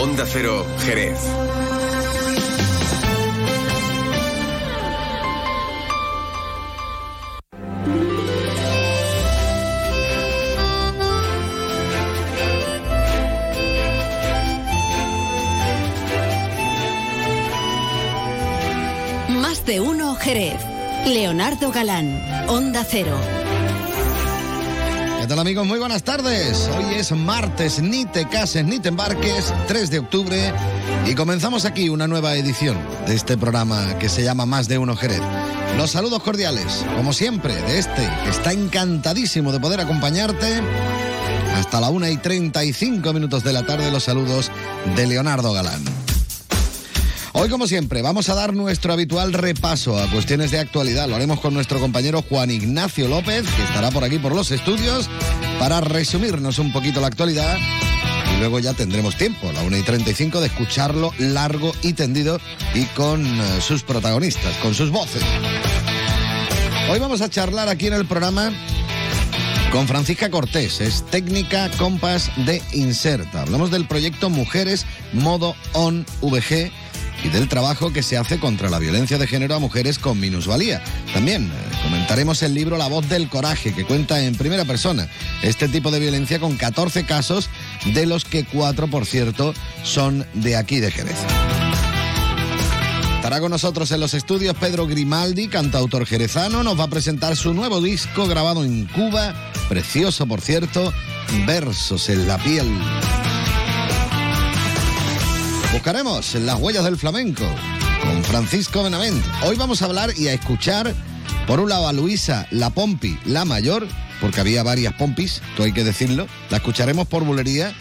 Onda Cero, Jerez. Más de uno Jerez. Leonardo Galán, Onda Cero. ¿Qué tal amigos? Muy buenas tardes. Hoy es martes, ni te cases ni te embarques, 3 de octubre, y comenzamos aquí una nueva edición de este programa que se llama Más de Uno Jerez. Los saludos cordiales, como siempre, de este que está encantadísimo de poder acompañarte. Hasta la 1 y 35 minutos de la tarde, los saludos de Leonardo Galán. Hoy, como siempre, vamos a dar nuestro habitual repaso a cuestiones de actualidad. Lo haremos con nuestro compañero Juan Ignacio López, que estará por aquí por los estudios, para resumirnos un poquito la actualidad. Y luego ya tendremos tiempo, a la 1 y 35, de escucharlo largo y tendido y con eh, sus protagonistas, con sus voces. Hoy vamos a charlar aquí en el programa con Francisca Cortés, es técnica compás de Inserta. Hablamos del proyecto Mujeres Modo On VG y del trabajo que se hace contra la violencia de género a mujeres con minusvalía. También eh, comentaremos el libro La voz del coraje, que cuenta en primera persona este tipo de violencia con 14 casos, de los que 4, por cierto, son de aquí de Jerez. Estará con nosotros en los estudios Pedro Grimaldi, cantautor jerezano, nos va a presentar su nuevo disco grabado en Cuba, precioso por cierto, Versos en la piel. Buscaremos las huellas del flamenco con Francisco Benavent. Hoy vamos a hablar y a escuchar, por un lado, a Luisa La Pompi, la mayor, porque había varias Pompis, esto hay que decirlo. La escucharemos por bulería,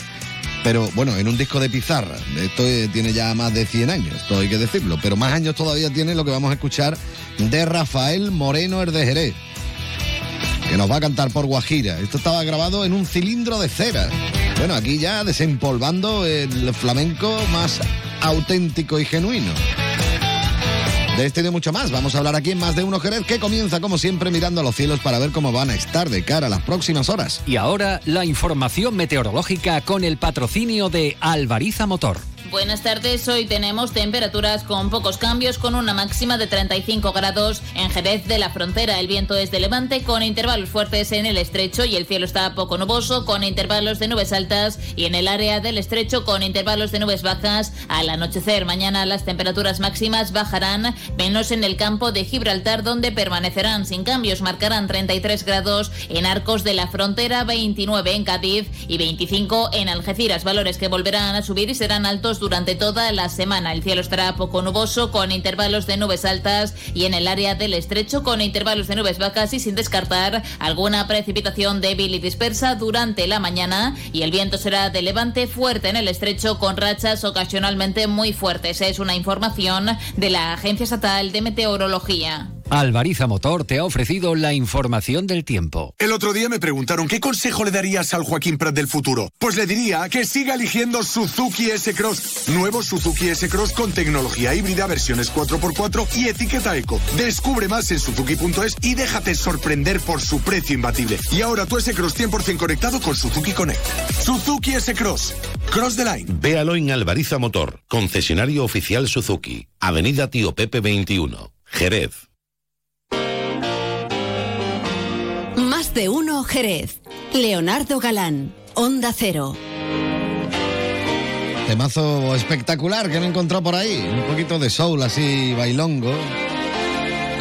pero bueno, en un disco de pizarra. Esto eh, tiene ya más de 100 años, esto hay que decirlo. Pero más años todavía tiene lo que vamos a escuchar de Rafael Moreno Herdejeré, que nos va a cantar por Guajira. Esto estaba grabado en un cilindro de cera. Bueno, aquí ya desempolvando el flamenco más auténtico y genuino. De este y de mucho más, vamos a hablar aquí en Más de Uno Jerez, que comienza como siempre mirando a los cielos para ver cómo van a estar de cara a las próximas horas. Y ahora la información meteorológica con el patrocinio de Alvariza Motor. Buenas tardes, hoy tenemos temperaturas con pocos cambios, con una máxima de 35 grados en Jerez de la Frontera. El viento es de levante con intervalos fuertes en el estrecho y el cielo está poco nuboso con intervalos de nubes altas y en el área del estrecho con intervalos de nubes bajas. Al anochecer mañana las temperaturas máximas bajarán menos en el campo de Gibraltar donde permanecerán sin cambios. Marcarán 33 grados en Arcos de la Frontera, 29 en Cádiz y 25 en Algeciras. Valores que volverán a subir y serán altos durante toda la semana. El cielo estará poco nuboso con intervalos de nubes altas y en el área del estrecho con intervalos de nubes bajas y sin descartar alguna precipitación débil y dispersa durante la mañana y el viento será de levante fuerte en el estrecho con rachas ocasionalmente muy fuertes. Es una información de la Agencia Estatal de Meteorología. Alvariza Motor te ha ofrecido la información del tiempo. El otro día me preguntaron qué consejo le darías al Joaquín Prat del futuro. Pues le diría que siga eligiendo Suzuki S-Cross. Nuevo Suzuki S-Cross con tecnología híbrida, versiones 4x4 y etiqueta eco. Descubre más en suzuki.es y déjate sorprender por su precio imbatible. Y ahora tu S-Cross 100% conectado con Suzuki Connect. Suzuki S-Cross. Cross the line. Véalo en Alvariza Motor, concesionario oficial Suzuki. Avenida Tío Pepe 21, Jerez. De uno Jerez. Leonardo Galán, Onda Cero. Temazo espectacular que he encontrado por ahí. Un poquito de soul así, bailongo.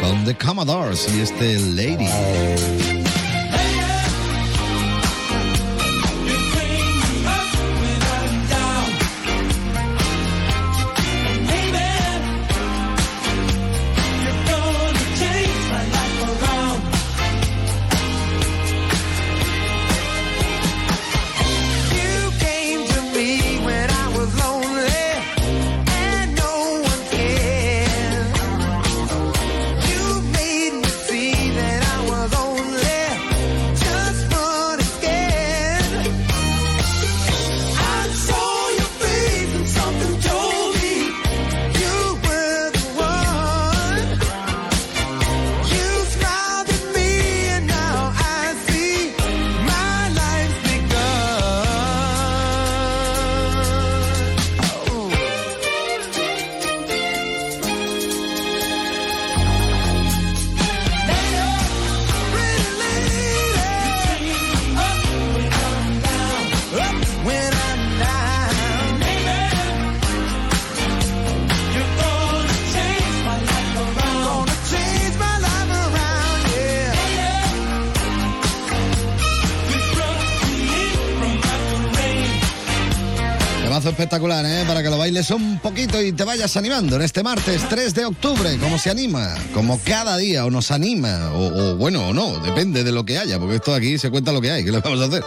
Con The Commodores y este Lady. Poquito y te vayas animando en este martes 3 de octubre. ¿Cómo se anima? Como cada día, o nos anima, o, o bueno, o no, depende de lo que haya, porque esto aquí se cuenta lo que hay. ¿Qué le vamos a hacer?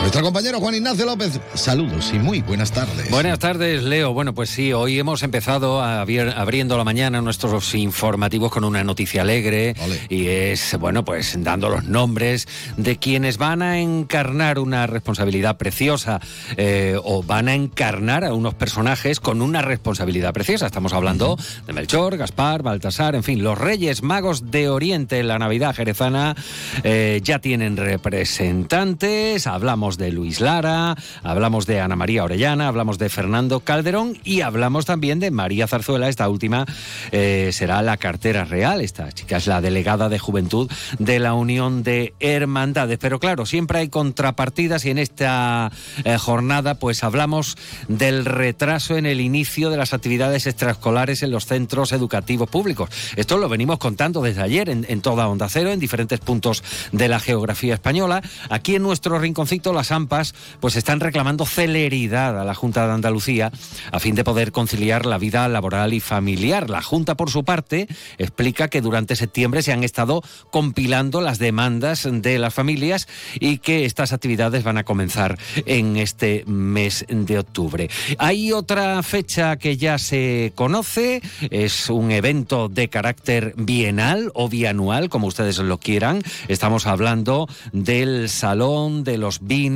Nuestro compañero Juan Ignacio López, saludos y muy buenas tardes. Buenas tardes, Leo. Bueno, pues sí, hoy hemos empezado abriendo la mañana nuestros informativos con una noticia alegre Ole. y es, bueno, pues dando los nombres de quienes van a encarnar una responsabilidad preciosa eh, o van a encarnar a unos personajes con una responsabilidad preciosa. Estamos hablando de Melchor, Gaspar, Baltasar, en fin, los Reyes Magos de Oriente en la Navidad jerezana eh, ya tienen representantes. Hablamos de Luis Lara, hablamos de Ana María Orellana, hablamos de Fernando Calderón y hablamos también de María Zarzuela. Esta última eh, será la cartera real. Esta chica es la delegada de juventud de la Unión de Hermandades. Pero claro, siempre hay contrapartidas y en esta eh, jornada pues hablamos del retraso en el inicio de las actividades extraescolares en los centros educativos públicos. Esto lo venimos contando desde ayer en, en toda Onda Cero, en diferentes puntos de la geografía española. Aquí en nuestro rinconcito, las AMPAs pues están reclamando celeridad a la Junta de Andalucía a fin de poder conciliar la vida laboral y familiar. La Junta, por su parte, explica que durante septiembre se han estado compilando las demandas de las familias y que estas actividades van a comenzar en este mes de octubre. Hay otra fecha que ya se conoce, es un evento de carácter bienal o bianual, como ustedes lo quieran. Estamos hablando del Salón de los Vinos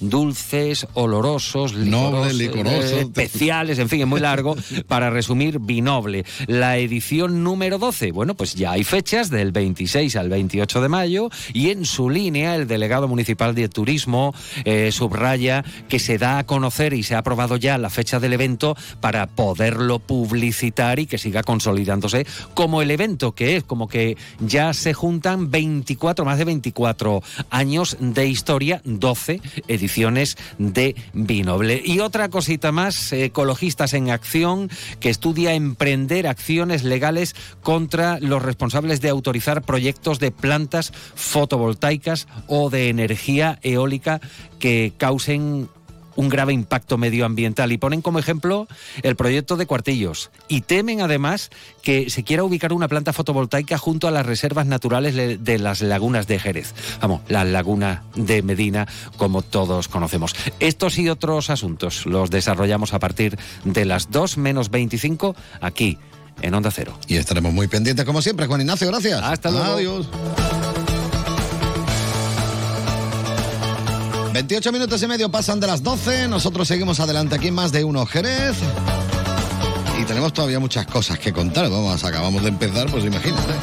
Dulces, Olorosos, Noble, licorosos, licoroso. eh, especiales, en fin, es muy largo para resumir Vinoble. La edición número 12, bueno, pues ya hay fechas del 26 al 28 de mayo y en su línea el delegado municipal de turismo eh, subraya que se da a conocer y se ha aprobado ya la fecha del evento para poderlo publicitar y que siga consolidándose como el evento que es, como que ya se juntan 24, más de 24 años de historia, 12 ediciones de Vinoble. Y otra cosita más, Ecologistas en Acción, que estudia emprender acciones legales contra los responsables de autorizar proyectos de plantas fotovoltaicas o de energía eólica que causen un grave impacto medioambiental y ponen como ejemplo el proyecto de Cuartillos y temen además que se quiera ubicar una planta fotovoltaica junto a las reservas naturales le- de las lagunas de Jerez. Vamos, la laguna de Medina como todos conocemos. Estos y otros asuntos los desarrollamos a partir de las 2 menos 25 aquí en Onda Cero. Y estaremos muy pendientes como siempre, Juan Ignacio, gracias. Hasta luego. Adiós. 28 minutos y medio pasan de las 12. Nosotros seguimos adelante aquí en más de uno Jerez. Y tenemos todavía muchas cosas que contar. Vamos, acabamos de empezar, pues imagínate.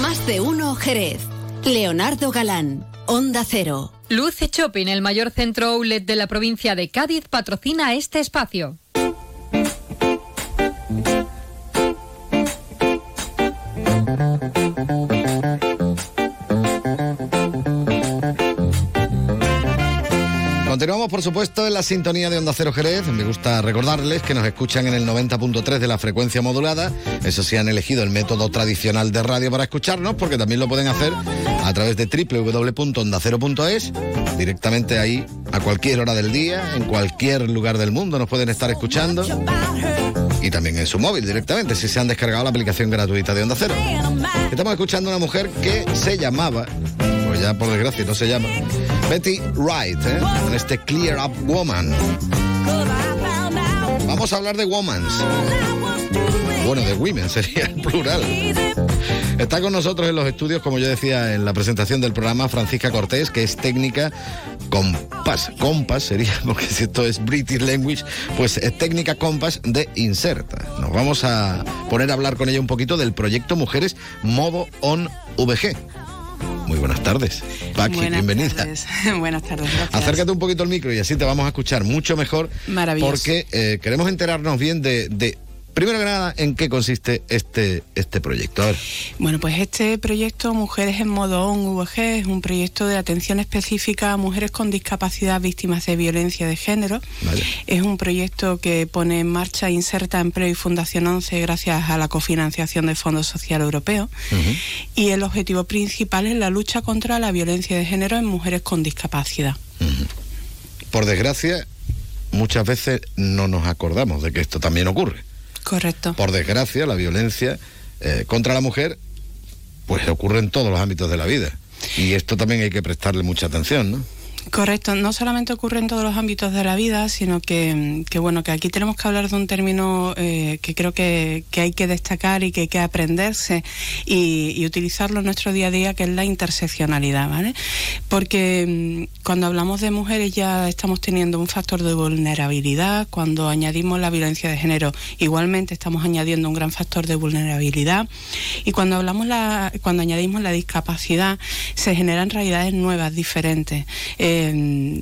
Más de uno Jerez. Leonardo Galán, Onda Cero. Luce Shopping, el mayor centro outlet de la provincia de Cádiz, patrocina este espacio. Continuamos, por supuesto, en la sintonía de Onda Cero Jerez. Me gusta recordarles que nos escuchan en el 90.3 de la frecuencia modulada. Eso sí, han elegido el método tradicional de radio para escucharnos, porque también lo pueden hacer a través de www.ondacero.es, directamente ahí, a cualquier hora del día, en cualquier lugar del mundo, nos pueden estar escuchando. Y también en su móvil directamente, si se han descargado la aplicación gratuita de Onda Cero. Estamos escuchando a una mujer que se llamaba, ya por desgracia no se llama, Betty Wright, ¿eh? en este Clear Up Woman. Vamos a hablar de Womans. Bueno, de women sería el plural. Está con nosotros en los estudios, como yo decía en la presentación del programa, Francisca Cortés, que es técnica Compass. Compass sería, porque si esto es British Language, pues es técnica Compass de Inserta. Nos vamos a poner a hablar con ella un poquito del proyecto Mujeres Modo On VG. Muy buenas tardes. Paqui, Buenas bienvenida. tardes. Buenas tardes. gracias. Acércate un poquito al micro y así te vamos a escuchar mucho mejor. Maravilloso. Porque eh, queremos enterarnos bien de, de Primero que nada, ¿en qué consiste este, este proyecto? A ver. Bueno, pues este proyecto Mujeres en Modo ON es un proyecto de atención específica a mujeres con discapacidad víctimas de violencia de género. Vale. Es un proyecto que pone en marcha Inserta Empleo y Fundación 11 gracias a la cofinanciación del Fondo Social Europeo. Y el objetivo principal es la lucha contra la violencia de género en mujeres con discapacidad. Por desgracia, muchas veces no nos acordamos de que esto también ocurre. Correcto. Por desgracia, la violencia eh, contra la mujer, pues ocurre en todos los ámbitos de la vida. Y esto también hay que prestarle mucha atención, ¿no? Correcto, no solamente ocurre en todos los ámbitos de la vida, sino que, que bueno, que aquí tenemos que hablar de un término eh, que creo que, que hay que destacar y que hay que aprenderse y, y utilizarlo en nuestro día a día, que es la interseccionalidad, ¿vale? Porque mm, cuando hablamos de mujeres ya estamos teniendo un factor de vulnerabilidad, cuando añadimos la violencia de género igualmente estamos añadiendo un gran factor de vulnerabilidad y cuando hablamos la, cuando añadimos la discapacidad se generan realidades nuevas, diferentes, eh,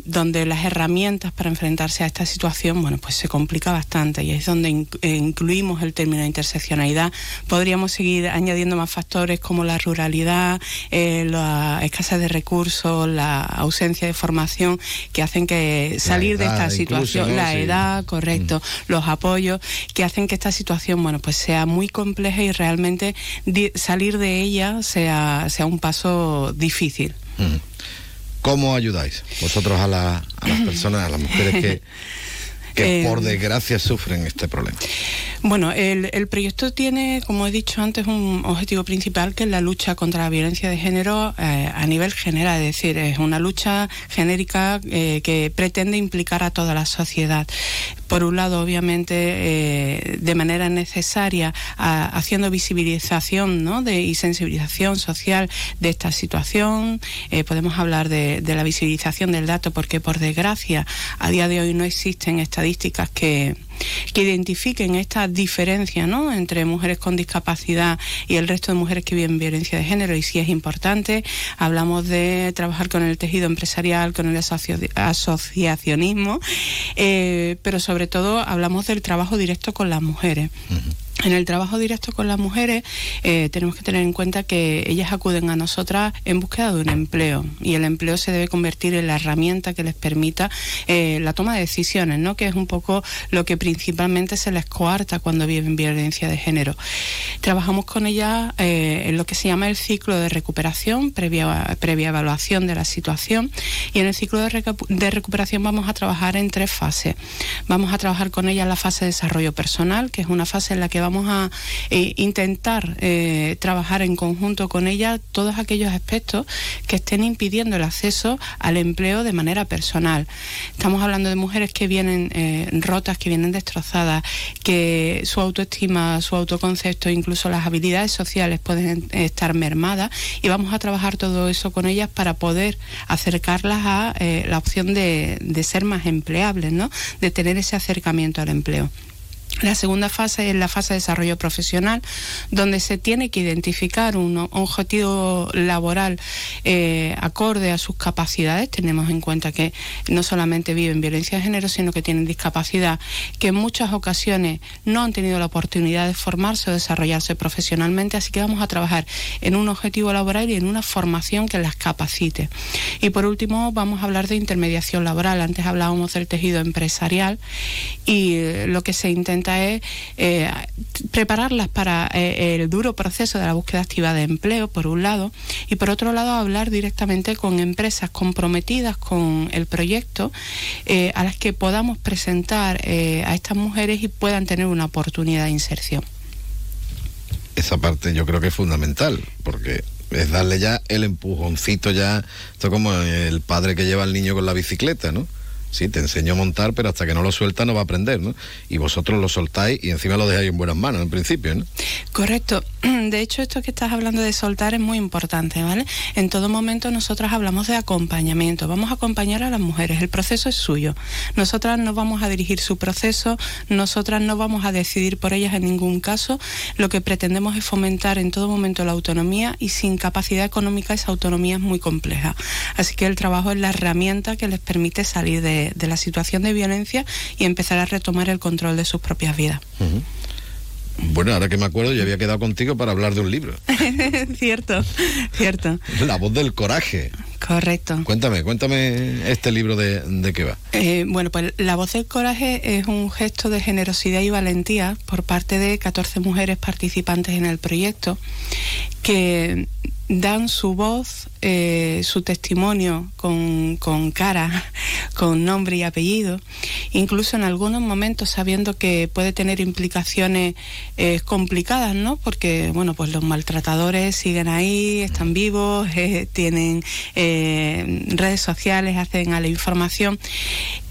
donde las herramientas para enfrentarse a esta situación, bueno, pues se complica bastante y es donde in- eh, incluimos el término de interseccionalidad. Podríamos seguir añadiendo más factores como la ruralidad, eh, la escasez de recursos, la ausencia de formación que hacen que salir de esta situación, la Sí. edad, correcto, los apoyos que hacen que esta situación, bueno, pues sea muy compleja y realmente salir de ella sea, sea un paso difícil. Mm. ¿Cómo ayudáis vosotros a, la- a las personas, a las mujeres que, que Eh, por desgracia sufren este problema? Bueno, el, el proyecto tiene, como he dicho antes, un objetivo principal que es la lucha contra la violencia de género eh, a nivel general, es decir, es una lucha genérica eh, que pretende implicar a toda la sociedad. Por un lado, obviamente, eh, de manera necesaria, haciendo visibilización ¿no? de, y sensibilización social de esta situación. Eh, podemos hablar de, de la visibilización del dato porque, por desgracia, a día de hoy no existen estadísticas que que identifiquen esta diferencia ¿no? entre mujeres con discapacidad y el resto de mujeres que viven violencia de género y sí es importante. Hablamos de trabajar con el tejido empresarial, con el asocio- asociacionismo, eh, pero sobre todo hablamos del trabajo directo con las mujeres. En el trabajo directo con las mujeres eh, tenemos que tener en cuenta que ellas acuden a nosotras en búsqueda de un empleo y el empleo se debe convertir en la herramienta que les permita eh, la toma de decisiones, ¿no? que es un poco lo que principalmente se les coarta cuando viven violencia de género. Trabajamos con ellas eh, en lo que se llama el ciclo de recuperación, previa, previa evaluación de la situación y en el ciclo de, de recuperación vamos a trabajar en tres fases. Vamos a trabajar con ellas la fase de desarrollo personal, que es una fase en la que vamos a eh, intentar eh, trabajar en conjunto con ella todos aquellos aspectos que estén impidiendo el acceso al empleo de manera personal. Estamos hablando de mujeres que vienen eh, rotas, que vienen destrozadas, que su autoestima, su autoconcepto, incluso las habilidades sociales pueden estar mermadas y vamos a trabajar todo eso con ellas para poder acercarlas a la opción de, de ser más empleables, ¿no? de tener ese acercamiento al empleo. La segunda fase es la fase de desarrollo profesional, donde se tiene que identificar un objetivo laboral eh, acorde a sus capacidades. Tenemos en cuenta que no solamente viven violencia de género, sino que tienen discapacidad, que en muchas ocasiones no han tenido la oportunidad de formarse o desarrollarse profesionalmente, así que vamos a trabajar en un objetivo laboral y en una formación que las capacite. Y por último, vamos a hablar de intermediación laboral. Antes hablábamos del tejido empresarial y eh, lo que se intenta es eh, prepararlas para eh, el duro proceso de la búsqueda activa de empleo, por un lado, y por otro lado hablar directamente con empresas comprometidas con el proyecto eh, a las que podamos presentar a estas mujeres y puedan tener una oportunidad de inserción. Esa parte yo creo que es fundamental, porque es darle ya el empujoncito ya, esto como el padre que lleva al niño con la bicicleta, ¿no? Sí, te enseño a montar, pero hasta que no lo suelta no va a aprender, ¿no? Y vosotros lo soltáis y encima lo dejáis en buenas manos, en principio, ¿no? Correcto. De hecho, esto que estás hablando de soltar es muy importante, ¿vale? En todo momento nosotras hablamos de acompañamiento. Vamos a acompañar a las mujeres. El proceso es suyo. Nosotras no vamos a dirigir su proceso, nosotras no vamos a decidir por ellas en ningún caso. Lo que pretendemos es fomentar en todo momento la autonomía y sin capacidad económica esa autonomía es muy compleja. Así que el trabajo es la herramienta que les permite salir de, de la situación de violencia y empezar a retomar el control de sus propias vidas. Bueno, ahora que me acuerdo, yo había quedado contigo para hablar de un libro. cierto, cierto. La voz del coraje. Correcto. Cuéntame, cuéntame este libro de, de qué va. Eh, bueno, pues La voz del coraje es un gesto de generosidad y valentía por parte de 14 mujeres participantes en el proyecto que dan su voz, eh, su testimonio con, con cara, con nombre y apellido, incluso en algunos momentos sabiendo que puede tener implicaciones eh, complicadas, ¿no? Porque, bueno, pues los maltratadores siguen ahí, están vivos, eh, tienen eh, redes sociales, hacen a la información.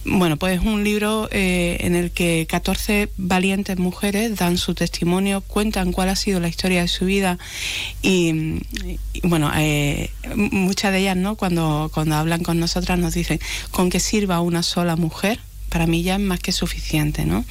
Bueno, pues es un libro eh, en el que 14 valientes mujeres dan su testimonio, cuentan cuál ha sido la historia de su vida y, y, bueno, eh, muchas de ellas, ¿no? Cuando, cuando hablan con nosotras nos dicen, con que sirva una sola mujer, para mí ya es más que suficiente, ¿no?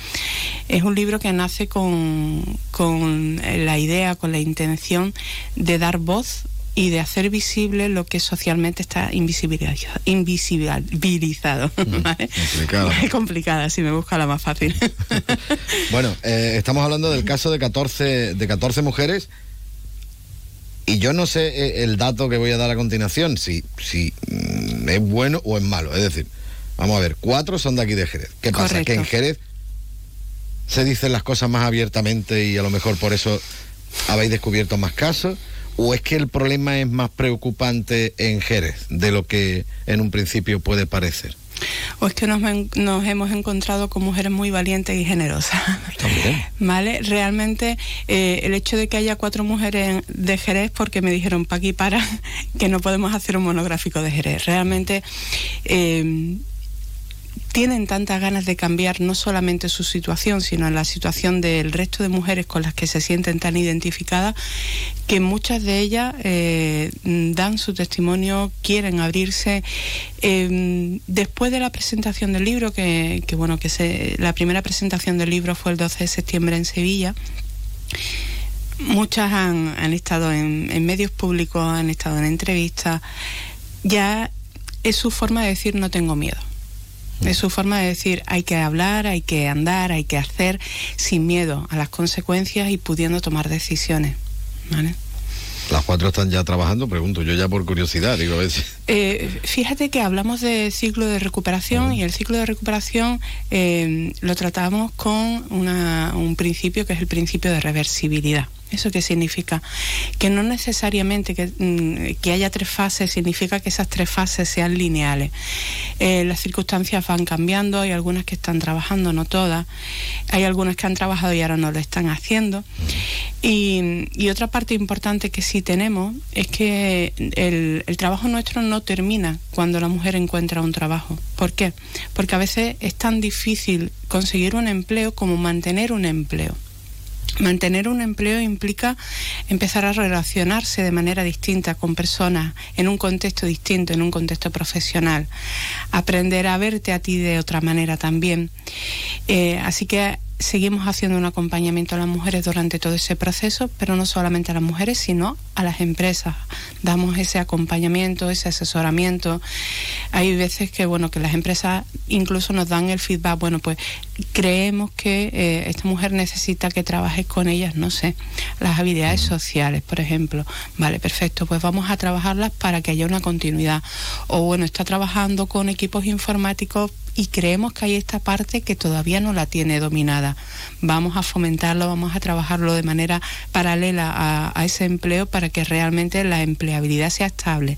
Es un libro que nace con, con la idea, con la intención de dar voz y de hacer visible lo que socialmente está invisibiliza- invisibilizado. ¿vale? complicado. Es complicada, si me busca la más fácil. Bueno, eh, estamos hablando del caso de 14, de 14 mujeres y yo no sé eh, el dato que voy a dar a continuación, si, si mm, es bueno o es malo. Es decir, vamos a ver, cuatro son de aquí de Jerez. ¿Qué pasa? Correcto. Que en Jerez se dicen las cosas más abiertamente y a lo mejor por eso habéis descubierto más casos. ¿O es que el problema es más preocupante en Jerez de lo que en un principio puede parecer? o es que nos, hemos encontrado con mujeres muy valientes y generosas. También. ¿Vale? Realmente eh, el hecho de que haya cuatro mujeres de Jerez, porque me dijeron pa' aquí para que no podemos hacer un monográfico de Jerez. Realmente eh, tienen tantas ganas de cambiar no solamente su situación, sino la situación del resto de mujeres con las que se sienten tan identificadas, que muchas de ellas eh, dan su testimonio, quieren abrirse. Eh, después de la presentación del libro, que, bueno, que se, la primera presentación del libro fue el 12 de septiembre en Sevilla, muchas han, estado en medios públicos, han estado en entrevistas. Ya es su forma de decir no tengo miedo. Es su forma de decir hay que hablar, hay que andar, hay que hacer sin miedo a las consecuencias y pudiendo tomar decisiones. ¿vale? Las cuatro están ya trabajando, pregunto yo ya por curiosidad, digo, a. Eh, fíjate que hablamos de ciclo de recuperación y el ciclo de recuperación eh, lo tratamos con una- un principio que es el principio de reversibilidad. ¿Eso qué significa? Que no necesariamente que, mm, que haya tres fases significa que esas tres fases sean lineales. Eh, las circunstancias van cambiando, hay algunas que están trabajando, no todas. Hay algunas que han trabajado y ahora no lo están haciendo. Y, otra parte importante que sí tenemos es que el trabajo nuestro no termina cuando la mujer encuentra un trabajo. ¿Por qué? Porque a veces es tan difícil conseguir un empleo como mantener un empleo. Mantener un empleo implica empezar a relacionarse de manera distinta con personas en un contexto distinto, en un contexto profesional. Aprender a verte a ti de otra manera también. Eh, así que seguimos haciendo un acompañamiento a las mujeres durante todo ese proceso, pero no solamente a las mujeres, sino a las empresas. Damos ese acompañamiento, ese asesoramiento. Hay veces que, bueno, que las empresas incluso nos dan el feedback, bueno, pues creemos que eh, esta mujer necesita que trabajes con ellas, no sé, las habilidades sociales, por ejemplo. Vale, perfecto, pues vamos a trabajarlas para que haya una continuidad. O bueno, está trabajando con equipos informáticos y creemos que hay esta parte que todavía no la tiene dominada. Vamos a fomentarlo, vamos a trabajarlo de manera paralela a, ese empleo para que realmente la empleabilidad sea estable,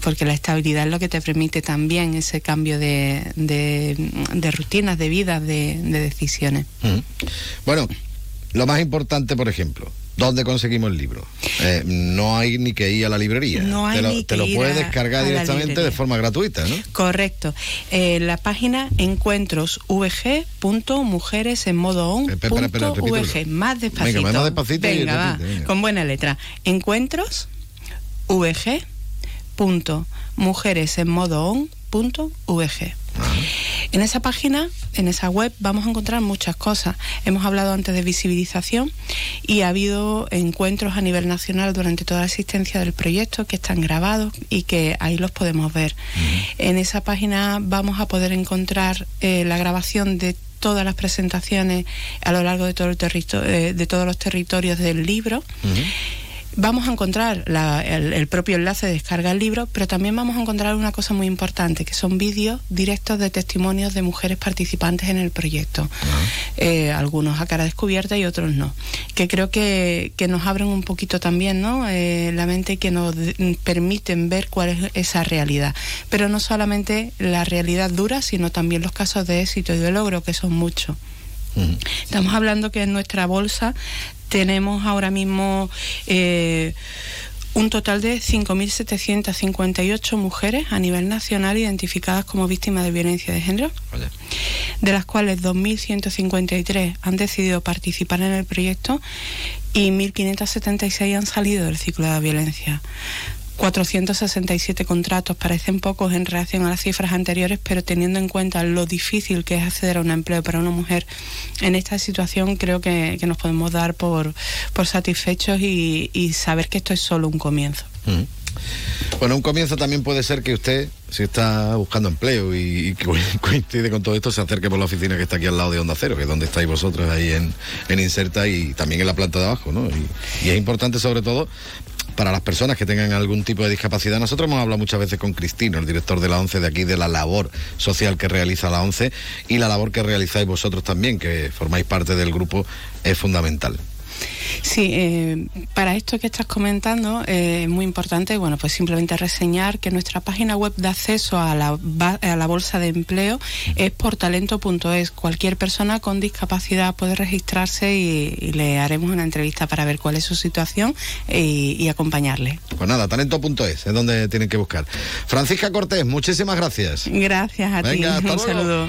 porque la estabilidad es lo que te permite también ese cambio de, de- de rutinas, de vida, de, de decisiones. Bueno, lo más importante, por ejemplo, ¿dónde conseguimos el libro? Eh, no hay ni que ir a la librería. No hay te lo, ni te que lo ir puedes a- descargar a directamente de forma gratuita, ¿no? Correcto. Eh, la página encuentrosvg.mujeres en modo on. Espera, espera, punto repítelo. VG. Más despacito. Venga, más despacito y Venga, va, venga. con buena letra. Encuentros vg punto mujeres en modo on punto vg. En esa página, en esa web, vamos a encontrar muchas cosas. Hemos hablado antes de visibilización y ha habido encuentros a nivel nacional durante toda la existencia del proyecto que están grabados y que ahí los podemos ver. En esa página vamos a poder encontrar eh, la grabación de todas las presentaciones a lo largo de, todo el territo- eh, de todos los territorios del libro. Vamos a encontrar la- el, el propio enlace de descarga del libro, pero también vamos a encontrar una cosa muy importante, que son vídeos directos de testimonios de mujeres participantes en el proyecto. Eh, algunos a cara descubierta y otros no. Que creo que, que nos abren un poquito también ¿no? Eh, la mente y que nos permiten ver cuál es esa realidad. Pero no solamente la realidad dura, sino también los casos de éxito y de logro, que son muchos. Estamos hablando que en nuestra bolsa tenemos ahora mismo eh, un total de 5.758 mujeres a nivel nacional identificadas como víctimas de violencia de género, de las cuales 2.153 han decidido participar en el proyecto y 1.576 han salido del ciclo de la violencia. 467 contratos parecen pocos en relación a las cifras anteriores, pero teniendo en cuenta lo difícil que es acceder a un empleo para una mujer en esta situación, creo que, que nos podemos dar por, por satisfechos y, y saber que esto es solo un comienzo. Mm. Bueno, un comienzo también puede ser que usted, si está buscando empleo y, coincide con todo esto, se acerque por la oficina que está aquí al lado de Onda Cero, que es donde estáis vosotros ahí en, en Inserta y también en la planta de abajo, ¿no? Y es importante sobre todo para las personas que tengan algún tipo de discapacidad. Nosotros hemos hablado muchas veces con Cristino, el director de la ONCE de aquí, de la labor social que realiza la ONCE y la labor que realizáis vosotros también, que formáis parte del grupo, es fundamental. Sí, eh, para esto que estás comentando eh, es muy importante, bueno, pues simplemente reseñar que nuestra página web de acceso a la, a la bolsa de empleo es portalento.es. Cualquier persona con discapacidad puede registrarse y, y le haremos una entrevista para ver cuál es su situación y, y acompañarle. Pues nada, talento.es es donde tienen que buscar. Francisca Cortés, muchísimas gracias. Gracias a Venga, ti. hasta Un luego. saludo.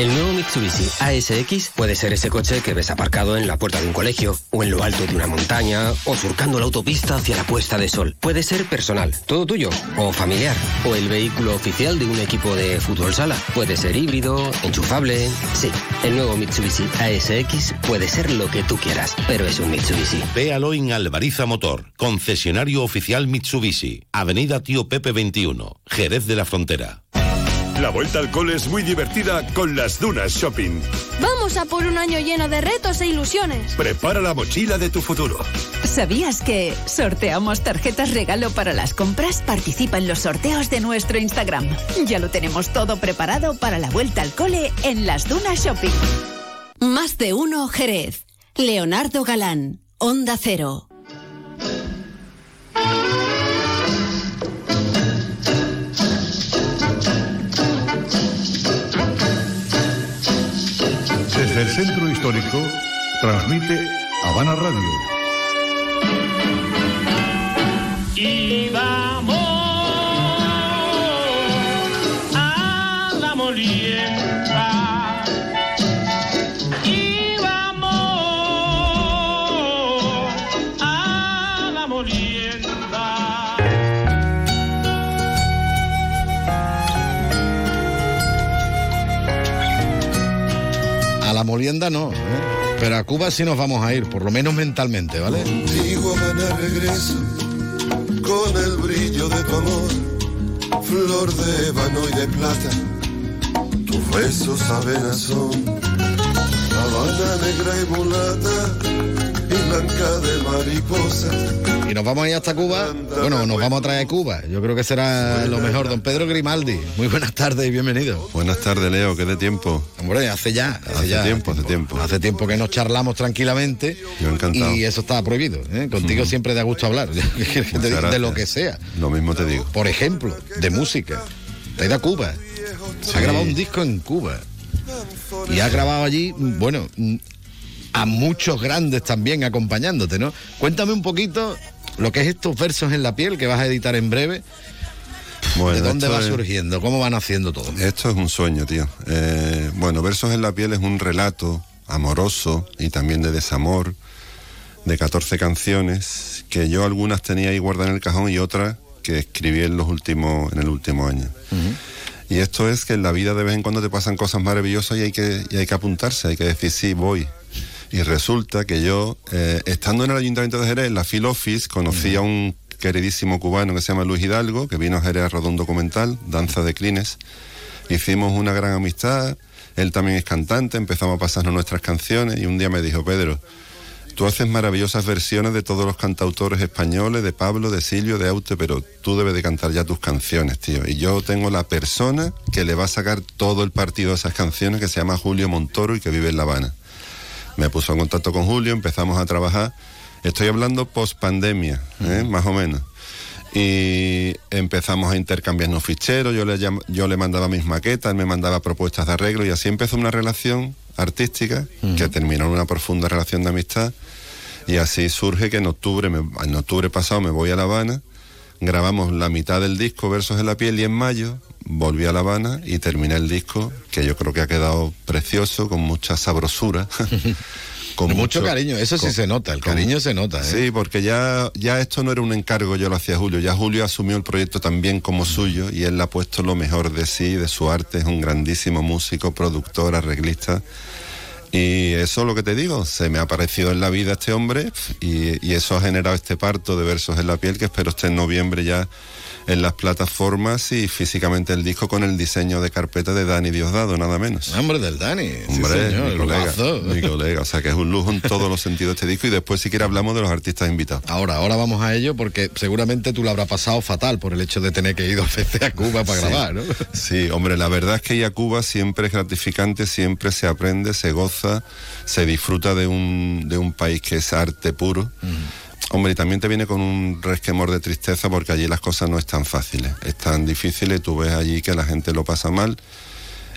El nuevo Mitsubishi ASX puede ser ese coche que ves aparcado en la puerta de un colegio, o en lo alto de una montaña, o surcando la autopista hacia la puesta de sol. Puede ser personal, todo tuyo, o familiar, o el vehículo oficial de un equipo de fútbol sala. Puede ser híbrido, enchufable. Sí, el nuevo Mitsubishi ASX puede ser lo que tú quieras, pero es un Mitsubishi. Véalo en Alvariza Motor, concesionario oficial Mitsubishi, Avenida Tío Pepe 21, Jerez de la Frontera. La vuelta al cole es muy divertida con las Dunas Shopping. Vamos a por un año lleno de retos e ilusiones. Prepara la mochila de tu futuro. ¿Sabías que sorteamos tarjetas regalo para las compras? Participa en los sorteos de nuestro Instagram. Ya lo tenemos todo preparado para la vuelta al cole en las Dunas Shopping. Más de uno Jerez. Leonardo Galán, Onda Cero. El centro histórico, transmite Habana Radio. La molienda no, ¿eh? pero a Cuba sí nos vamos a ir, por lo menos mentalmente, ¿vale? Contigo Habana regreso con el brillo de tu amor, flor de ébano y de plata. Tus besos apenas son Habana negra y mulata blanca de mariposa. Y nos vamos a ir hasta Cuba. Bueno, nos vamos a traer Cuba. Yo creo que será lo mejor. Don Pedro Grimaldi, muy buenas tardes y bienvenido. Buenas tardes, Leo, que de tiempo. Hombre, hace ya. Hace ya tiempo, hace tiempo. Hace tiempo que nos charlamos tranquilamente. Yo encantado. Y eso estaba prohibido. ¿eh? Contigo Mm. siempre da gusto hablar. de, lo que sea. Lo mismo te digo. Por ejemplo, de música. Te ido a Cuba. Sí. Ha grabado un disco en Cuba. Y ha grabado allí, bueno, a muchos grandes también acompañándote, ¿no? Cuéntame un poquito lo que es estos versos en la piel que vas a editar en breve. Bueno, ¿De dónde va es- surgiendo? ¿Cómo van haciendo todo? Esto es un sueño, tío. Eh, bueno, Versos en la piel es un relato amoroso y también de desamor de 14 canciones que yo algunas tenía ahí guardadas en el cajón y otras que escribí en los últimos en el último año. Y esto es que en la vida de vez en cuando te pasan cosas maravillosas y hay que, y hay que apuntarse, hay que decir sí, voy. Y resulta que yo, eh, estando en el Ayuntamiento de Jerez, en la Phil Office, conocí a un queridísimo cubano que se llama Luis Hidalgo, que vino a Jerez a rodar un documental, Danza de Crines. Hicimos una gran amistad, él también es cantante, empezamos a pasarnos nuestras canciones y un día me dijo, Pedro, Tú haces maravillosas versiones de todos los cantautores españoles, de Pablo, de Silvio, de Aute, pero tú debes de cantar ya tus canciones, tío. Y yo tengo la persona que le va a sacar todo el partido a esas canciones, que se llama Julio Montoro y que vive en La Habana. Me puso en contacto con Julio, empezamos a trabajar. Estoy hablando post pandemia, más o menos. Y empezamos a intercambiarnos ficheros, yo le, yo le mandaba mis maquetas, él me mandaba propuestas de arreglo y así empezó una relación artística que terminó en una profunda relación de amistad y así surge que en octubre, me- en octubre pasado me voy a La Habana, grabamos la mitad del disco Versos en la piel y en mayo volví a La Habana y terminé el disco que yo creo que ha quedado precioso, con mucha sabrosura. Con mucho cariño, eso sí se nota, el cariño se nota, ¿eh? Sí, porque ya, ya esto no era un encargo, yo lo hacía Julio, ya Julio asumió el proyecto también como suyo y él le ha puesto lo mejor de sí, de su arte, es un grandísimo músico, productor, arreglista. Y eso lo que te digo, se me ha aparecido en la vida este hombre y, y eso ha generado este parto de versos en la piel que espero esté en noviembre ya en las plataformas y físicamente el disco con el diseño de carpeta de Dani Diosdado, nada menos. Hombre del Dani. sí, Hombre, señor, mi colega, mi colega, o sea que es un lujo en todos los sentidos este disco y después si quiere hablamos de los artistas invitados. Ahora, ahora vamos a ello porque seguramente tú lo habrás pasado fatal por el hecho de tener que ir dos veces a Cuba para Sí. grabar, ¿no? Sí, hombre, la verdad es que ir a Cuba siempre es gratificante, siempre se aprende, se goza, se disfruta de un, de un país que es arte puro. Hombre, y también te viene con un resquemor de tristeza porque allí las cosas no están fáciles, están difíciles, tú ves allí que la gente lo pasa mal.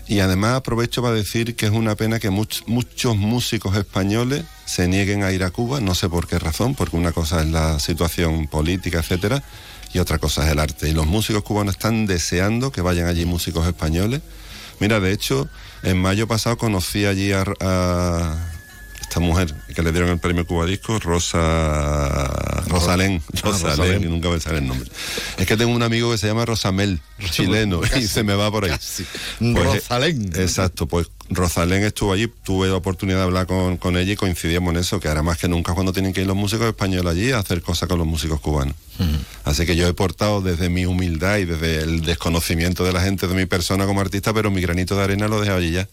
Y además aprovecho para decir que es una pena que much- muchos músicos españoles se nieguen a ir a Cuba, no sé por qué razón, porque una cosa es la situación política, etcétera, y otra cosa es el arte. Y los músicos cubanos están deseando que vayan allí músicos españoles. Mira, de hecho, en mayo pasado conocí allí a, a esta mujer que le dieron el premio Cuba Disco, Rosa Rosalén, Ah, Rosalén, Rosalén. y nunca me sale el nombre. Es que tengo un amigo que se llama Rosamel, chileno, y se me va por ahí. Pues, Rosalén. eh, Exacto, pues Rosalén estuvo allí, tuve la oportunidad de hablar con, con ella y coincidimos en eso, que ahora más que nunca cuando tienen que ir los músicos españoles allí a hacer cosas con los músicos cubanos. Así que yo he portado desde mi humildad y desde el desconocimiento de la gente de mi persona como artista, pero mi granito de arena lo he dejado allí ya.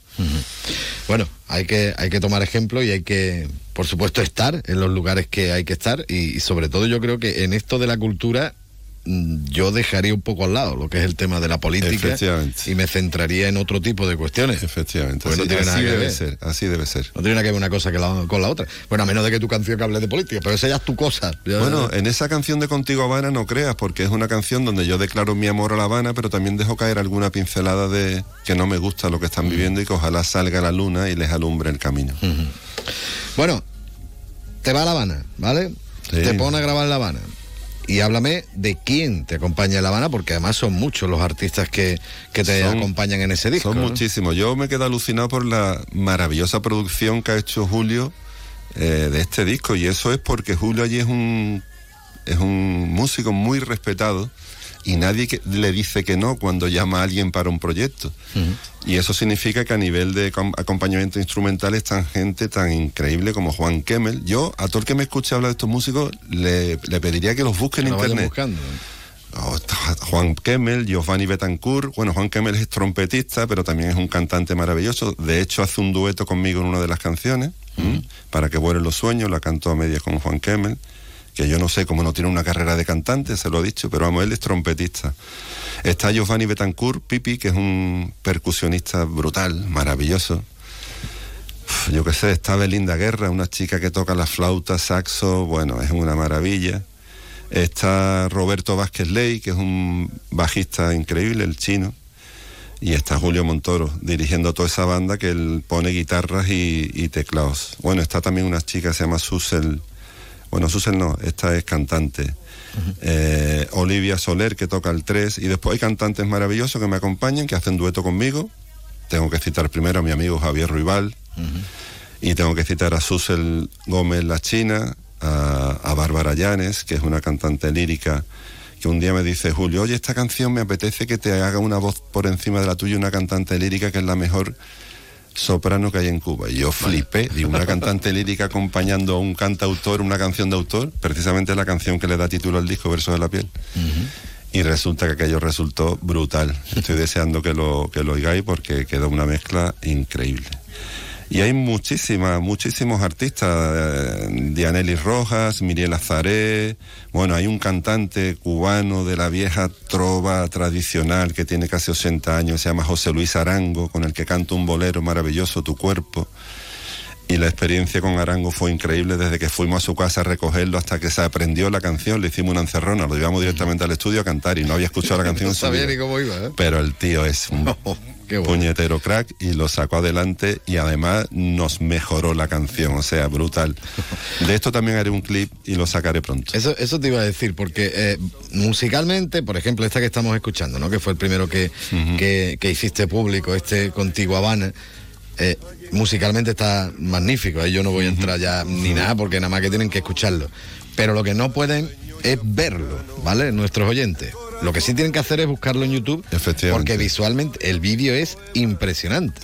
Bueno, hay que, hay que tomar ejemplo y hay que, por supuesto, estar en los lugares que hay que estar y, y sobre todo yo creo que en esto de la cultura yo dejaría un poco al lado lo que es el tema de la política y me centraría en otro tipo de cuestiones. Efectivamente, Pues no así, tiene nada así que debe ver. ser, así debe ser. No tiene nada que ver una cosa que la- con la otra. Bueno, a menos de que tu canción que hable de política, pero esa ya es tu cosa. Ya- Bueno, en esa canción de Contigo Habana no creas, porque es una canción donde yo declaro mi amor a La Habana, pero también dejo caer alguna pincelada de que no me gusta lo que están viviendo y que ojalá salga la luna y les alumbre el camino. Bueno, te va a La Habana, ¿vale? Sí. Te pone a grabar La Habana. Y háblame de quién te acompaña en La Habana, porque además son muchos los artistas que, que te Son- acompañan en ese disco. Son ¿no? muchísimos. Yo me quedo alucinado por la maravillosa producción que ha hecho Julio eh, de este disco y eso es porque Julio allí es un es un músico muy respetado y nadie que- le dice que no cuando llama a alguien para un proyecto. Y eso significa que a nivel de com- acompañamiento instrumental están gente tan increíble como Juan Kemmel. Yo, a todo el que me escuche hablar de estos músicos, le, le pediría que los busque en lo internet. buscando. o está Juan Kemmel, Giovanni Betancourt. Bueno, Juan Kemmel es trompetista, pero también es un cantante maravilloso. De hecho, hace un dueto conmigo en una de las canciones, para que vuelen los sueños, la cantó a medias con Juan Kemmel, que yo no sé cómo no tiene una carrera de cantante, se lo he dicho, pero vamos, él es trompetista. Está Giovanni Betancourt, Pipi, que es un percusionista brutal, maravilloso. Yo qué sé, está Belinda Guerra, una chica que toca la flauta, saxo, bueno, es una maravilla. Está Roberto Vázquez Ley, que es un bajista increíble, el chino. Y está Julio Montoro dirigiendo toda esa banda que él pone guitarras y, y teclados. Bueno, está también una chica que se llama Susel. Bueno, Susel no, esta es cantante. Eh, Olivia Soler, que toca el 3. Y después hay cantantes maravillosos que me acompañan, que hacen dueto conmigo. Tengo que citar primero a mi amigo Javier Ruibal. Y tengo que citar a Susel Gómez La China, a, a Bárbara Llanes, que es una cantante lírica, que un día me dice, Julio, oye, esta canción me apetece que te haga una voz por encima de la tuya, una cantante lírica que es la mejor soprano que hay en Cuba. Y yo flipé, digo, una cantante lírica acompañando a un cantautor, una canción de autor, precisamente la canción que le da título al disco, Versos de la piel. Y resulta que aquello resultó brutal. Estoy deseando que lo, que lo oigáis porque quedó una mezcla increíble. Y hay muchísimas, muchísimos artistas, eh, Dianelli Rojas, Miriel Azaré, bueno, hay un cantante cubano de la vieja trova tradicional que tiene casi 80 años, se llama José Luis Arango, con el que canta un bolero maravilloso, Tu Cuerpo. Y la experiencia con Arango fue increíble desde que fuimos a su casa a recogerlo hasta que se aprendió la canción, le hicimos una encerrona, lo llevamos directamente al estudio a cantar y no había escuchado la canción No sabía ni cómo iba, ¿eh? Pero el tío es un puñetero crack y lo sacó adelante y además nos mejoró la canción, o sea, brutal. De esto también haré un clip y lo sacaré pronto. Eso, eso te iba a decir, porque eh, musicalmente, por ejemplo, esta que estamos escuchando, ¿no? Que fue el primero que, que, que hiciste público, este Contigo Habana. eh, musicalmente está magnífico, ahí yo no voy a entrar ya ni nada porque nada más que tienen que escucharlo. Pero lo que no pueden es verlo, ¿vale? Nuestros oyentes. Lo que sí tienen que hacer es buscarlo en YouTube, porque visualmente el vídeo es impresionante.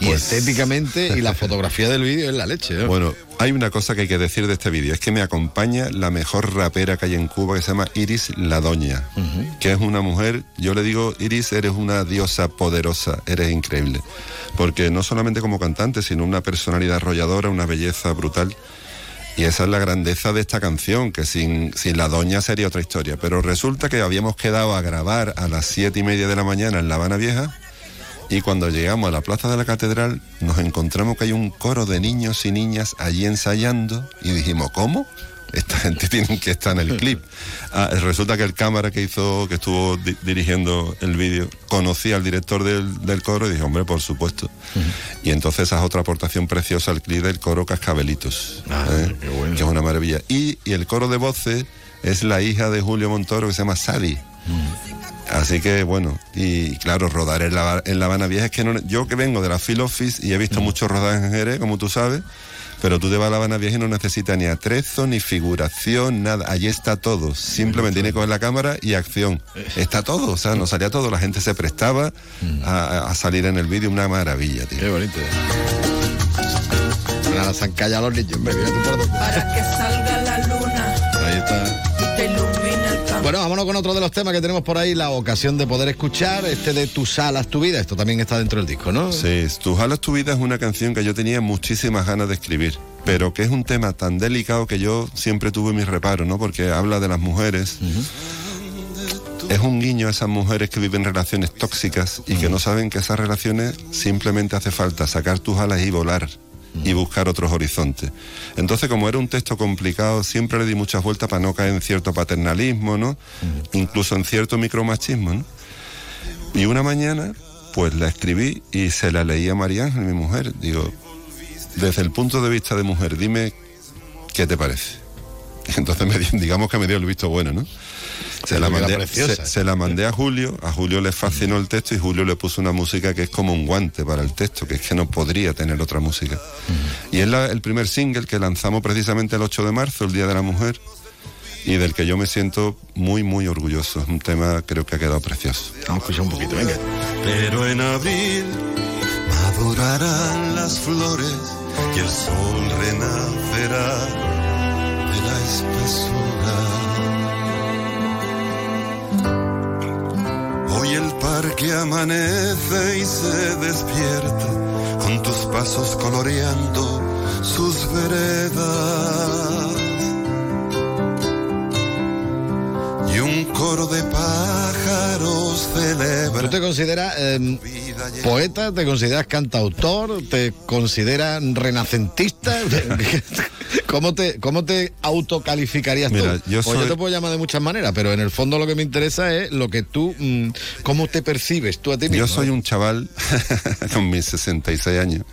Y Pues- estéticamente y la fotografía del vídeo es la leche. ¿no? Bueno, hay una cosa que hay que decir de este vídeo, es que me acompaña la mejor rapera que hay en Cuba que se llama Iris La Doña, que es una mujer, yo le digo, Iris, eres una diosa poderosa, eres increíble, porque no solamente como cantante, sino una personalidad arrolladora, una belleza brutal. Y esa es la grandeza de esta canción, que sin, sin la doña sería otra historia. Pero resulta que habíamos quedado a grabar a las siete y media de la mañana en La Habana Vieja y cuando llegamos a la plaza de la catedral nos encontramos que hay un coro de niños y niñas allí ensayando y dijimos, ¿cómo? Esta gente tiene que estar en el clip. Ah, resulta que el cámara que hizo, que estuvo di- dirigiendo el vídeo, conocía al director del, del coro y dijo, hombre, por supuesto. Y entonces esa es otra aportación preciosa al clip del coro Cascabelitos, ¿eh? que es una maravilla. Y, y el coro de voces es la hija de Julio Montoro que se llama Sadi. Así que bueno, y claro, rodar en la, en la Habana Vieja es que no, yo que vengo de la Phil Office y he visto muchos rodajes en Jerez, como tú sabes, pero tú te vas a la Habana Vieja y no necesitas ni atrezo, ni figuración, nada. Allí está todo. Simplemente tiene que coger la cámara y acción. Está todo, o sea, nos salía todo. La gente se prestaba a, a salir en el vídeo, una maravilla, tío. Qué bonito. Nada, se han callado los niños, por Bueno, vámonos con otro de los temas que tenemos por ahí, la ocasión de poder escuchar, este de Tus alas, tu vida. Esto también está dentro del disco, ¿no? Sí, Tus alas, tu vida es una canción que yo tenía muchísimas ganas de escribir, pero que es un tema tan delicado que yo siempre tuve mis reparos, ¿no? Porque habla de las mujeres. Es un guiño a esas mujeres que viven relaciones tóxicas y que no saben que esas relaciones simplemente hace falta sacar tus alas y volar y buscar otros horizontes. Entonces, como era un texto complicado, siempre le di muchas vueltas para no caer en cierto paternalismo, ¿no? Incluso en cierto micromachismo, ¿no? Y una mañana, pues la escribí y se la leí a María Ángel, mi mujer. Digo, desde el punto de vista de mujer, dime qué te parece. Entonces, me dio- digamos que me dio el visto bueno, ¿no? Se la, mandé, preciosa. se- se la mandé a Julio, a Julio le fascinó el texto y Julio le puso una música que es como un guante para el texto, que es que no podría tener otra música. Y es la- el primer single que lanzamos precisamente el 8 de marzo, el Día de la Mujer, y del que yo me siento muy, muy orgulloso. Es un tema creo que ha quedado precioso. Vamos a escuchar un poquito, venga. Pero en abril madurarán las flores y el sol renacerá de la espesura. Mar que amanece y se despierta con tus pasos coloreando sus veredas. Y un coro de pájaros celebra. ¿Tú te consideras eh, poeta? ¿Te consideras cantautor? ¿Te consideras renacentista? ¿Cómo te, ¿Cómo te autocalificarías Mira, tú? yo Pues soy- yo te puedo llamar de muchas maneras, pero en el fondo lo que me interesa es lo que tú, mm, cómo te percibes tú a ti mismo. Yo soy un chaval con mis 66 años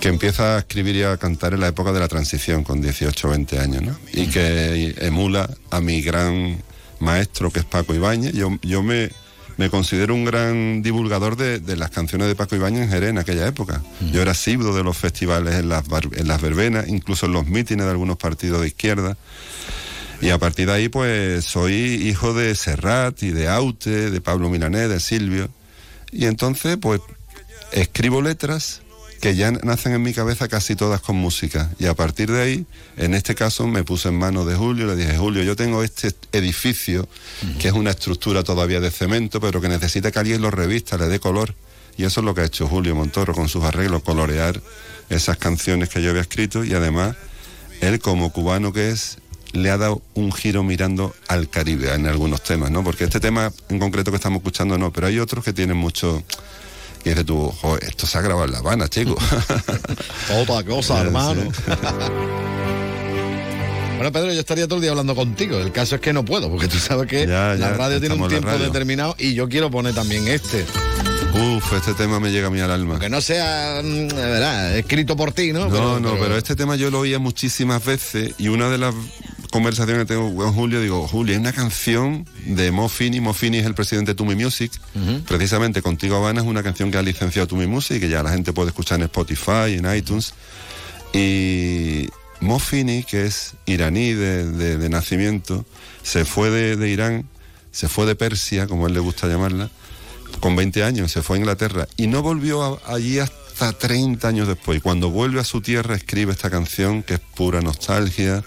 que empieza a escribir y a cantar en la época de la transición, con 18 o 20 años, ¿no? Y que emula a mi gran maestro, que es Paco Ibáñez. Yo, yo me, me considero un gran divulgador de, de las canciones de Paco Ibáñez en Jerez en aquella época. Yo era asiduo de los festivales en las, bar- en las verbenas, incluso en los mítines de algunos partidos de izquierda. Y a partir de ahí, pues soy hijo de Serrat y de Aute, de Pablo Milanés, de Silvio. Y entonces, pues escribo letras que ya nacen en mi cabeza casi todas con música. Y a partir de ahí, en este caso, me puse en manos de Julio, le dije, Julio, yo tengo este edificio, que es una estructura todavía de cemento, pero que necesita que alguien lo revista, le dé color. Y eso es lo que ha hecho Julio Montoro con sus arreglos, colorear esas canciones que yo había escrito y además él como cubano que es le ha dado un giro mirando al Caribe en algunos temas, ¿no? Porque este tema en concreto que estamos escuchando no, pero hay otros que tienen mucho y dices tú, joder, esto se ha grabado en La Habana, chico. Otra cosa, hermano. Bueno, Pedro, yo estaría todo el día hablando contigo. El caso es que no puedo, porque tú sabes que Ya, la ya, radio tiene un tiempo determinado y yo quiero poner también este. Uf, este tema me llega a mí al alma. Que no sea, mm, ¿verdad? escrito por ti, ¿no? No, no, pero este tema yo lo oía muchísimas veces y una de las conversaciones que tengo con Julio, digo, Julio, hay una canción de Mo Fini, Mo Fini es el presidente de Tumi Music, precisamente Contigo Habana es una canción que ha licenciado Tumi Music que ya la gente puede escuchar en Spotify, en iTunes. Y Mo Fini, que es iraní de, de- de nacimiento, se fue de, de Irán, se fue de Persia, como a él le gusta llamarla, con 20 años, se fue a Inglaterra y no volvió a- allí hasta 30 años después. Y cuando vuelve a su tierra escribe esta canción que es pura nostalgia,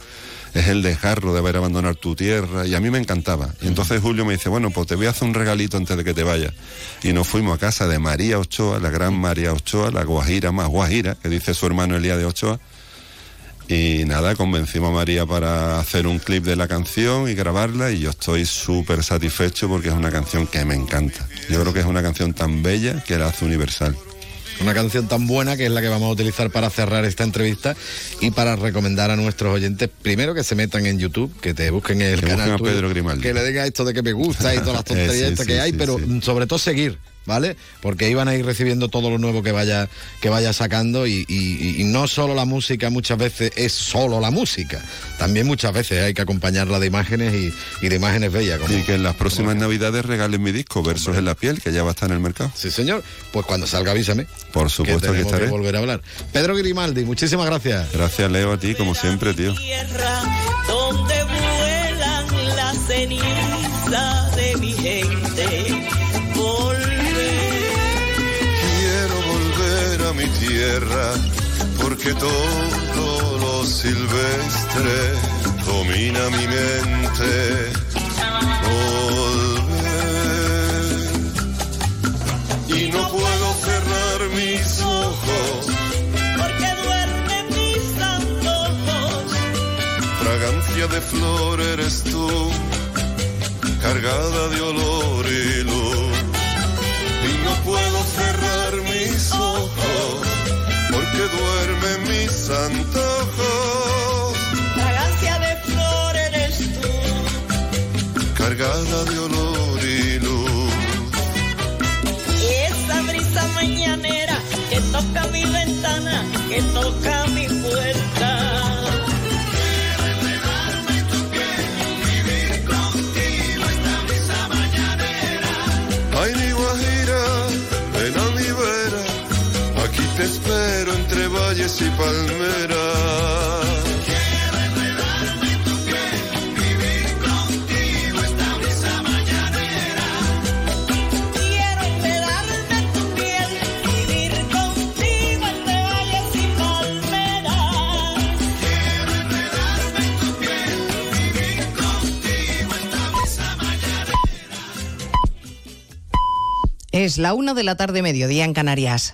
es el desgarro de haber abandonado tu tierra y a mí me encantaba. Y entonces Julio me dice, bueno, pues te voy a hacer un regalito antes de que te vayas. Y nos fuimos a casa de María Ochoa, la gran María Ochoa, la guajira más guajira, que dice su hermano Elías de Ochoa. Y nada, convencimos a María para hacer un clip de la canción y grabarla y yo estoy súper satisfecho porque es una canción que me encanta. Yo creo que es una canción tan bella que la hace universal. Una canción tan buena que es la que vamos a utilizar para cerrar esta entrevista y para recomendar a nuestros oyentes, primero que se metan en YouTube, que te busquen el Que canal busquen a tuyo, Pedro Grimaldi. que le diga esto de que me gusta y todas las tonterías Eh, sí, sí, que hay, pero sobre todo seguir, ¿vale? Porque van a ir recibiendo todo lo nuevo que vaya, que vaya sacando y, y- y no solo la música muchas veces es solo la música, también muchas veces hay que acompañarla de imágenes y, y de imágenes bellas. Como, Y que en las próximas navidades regalen mi disco, Versos en la piel, que ya va a estar en el mercado. Sí, señor. Pues cuando salga avísame. Por supuesto que, tenemos estaré. volver a hablar. Pedro Grimaldi, muchísimas gracias. Gracias, Leo, a ti, como siempre, tío. donde vuelan las cenizas de mi gente. Tierra porque todo lo silvestre domina mi mente. Volver. Y no puedo cerrar mis ojos. Porque duermen mis antojos. Fragancia de flor eres tú, cargada de olor mis antojos, Fragancia de flor eres tú. cargada de olor y luz. Y esa brisa mañanera que toca mi ventana, que toca y palmeras. Quiero enredarme en tu piel, vivir contigo entre valles y palmeras. Quiero enredarme en tu piel, vivir contigo esta brisa mañanera. Es la una de la tarde, mediodía en Canarias.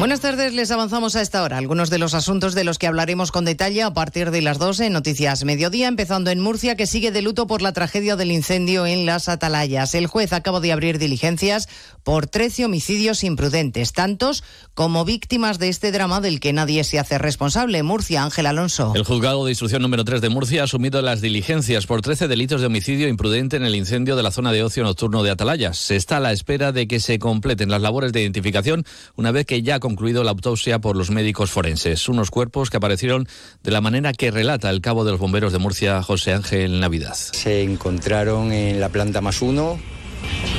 Buenas tardes, les avanzamos a esta hora algunos de los asuntos de los que hablaremos con detalle a partir de las 12 en Noticias Mediodía, empezando en Murcia, que sigue de luto por la tragedia del incendio en las Atalayas. El juez acaba de abrir diligencias por 13 homicidios imprudentes, tantos como víctimas de este drama del que nadie se hace responsable. Murcia, Ángel Alonso. El juzgado de instrucción número 3 de Murcia ha asumido las diligencias por 13 delitos de homicidio imprudente en el incendio de la zona de ocio nocturno de Atalayas. Se está a la espera de que se completen las labores de identificación una vez que ya ha concluido la autopsia por los médicos forenses. Unos cuerpos que aparecieron de la manera que relata el cabo de los bomberos de Murcia, José Ángel Navidad. Se encontraron en la planta más uno,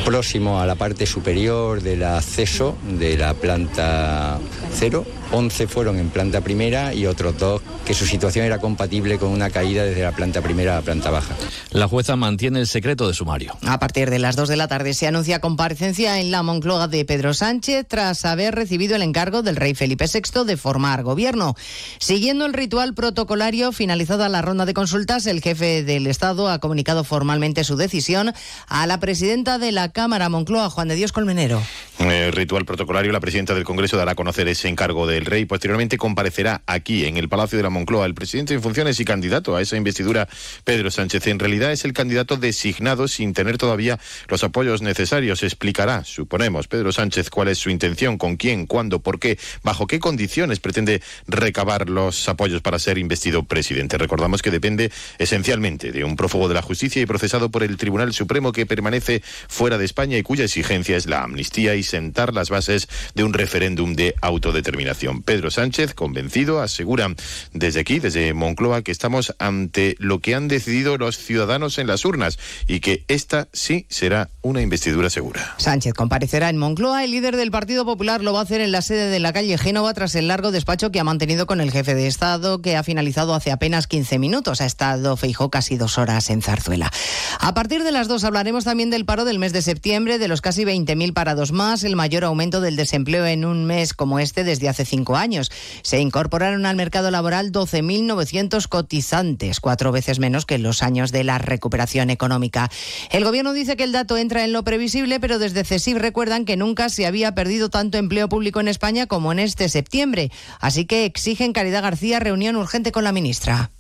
próximo a la parte superior del acceso de la planta cero. 11 fueron en planta primera y otros dos que su situación era compatible con una caída desde la planta primera a la planta baja. La jueza mantiene el secreto de sumario. A partir de las 2 de la tarde se anuncia comparecencia en la Moncloa de Pedro Sánchez tras haber recibido el encargo del rey Felipe VI de formar gobierno. Siguiendo el ritual protocolario, finalizada la ronda de consultas, el jefe del Estado ha comunicado formalmente su decisión a la presidenta de la Cámara Moncloa, Juan de Dios Colmenero. El ritual protocolario, la presidenta del Congreso dará a conocer ese encargo del rey. Posteriormente comparecerá aquí, en el Palacio de la Moncloa, el presidente en funciones y candidato a esa investidura, Pedro Sánchez. En realidad es el candidato designado sin tener todavía los apoyos necesarios. Explicará, suponemos, Pedro Sánchez cuál es su intención, con quién, cuándo, por qué, bajo qué condiciones pretende recabar los apoyos para ser investido presidente. Recordamos que depende esencialmente de un prófugo de la justicia y procesado por el Tribunal Supremo que permanece fuera de España y cuya exigencia es la amnistía y sentar las bases de un referéndum de autodeterminación. Pedro Sánchez, convencido, asegura desde aquí, desde Moncloa, que estamos ante lo que han decidido los ciudadanos en las urnas y que esta sí será una investidura segura. Sánchez comparecerá en Moncloa. El líder del Partido Popular lo va a hacer en la sede de la calle Génova tras el largo despacho que ha mantenido con el jefe de Estado, que ha finalizado hace apenas 15 minutos. Ha estado Feijó casi dos horas en Zarzuela. A partir de las dos hablaremos también del paro del mes de septiembre, de los casi 20.000 parados más, el mayor aumento del desempleo en un mes como este desde hace cinco años. Se incorporaron al mercado laboral 12.900 cotizantes, cuatro veces menos que en los años de la recuperación económica. El gobierno dice que el dato entra en lo previsible, pero desde CESIF recuerdan que nunca se había perdido tanto empleo público en España como en este septiembre. Así que exigen Caridad García reunión urgente con la ministra.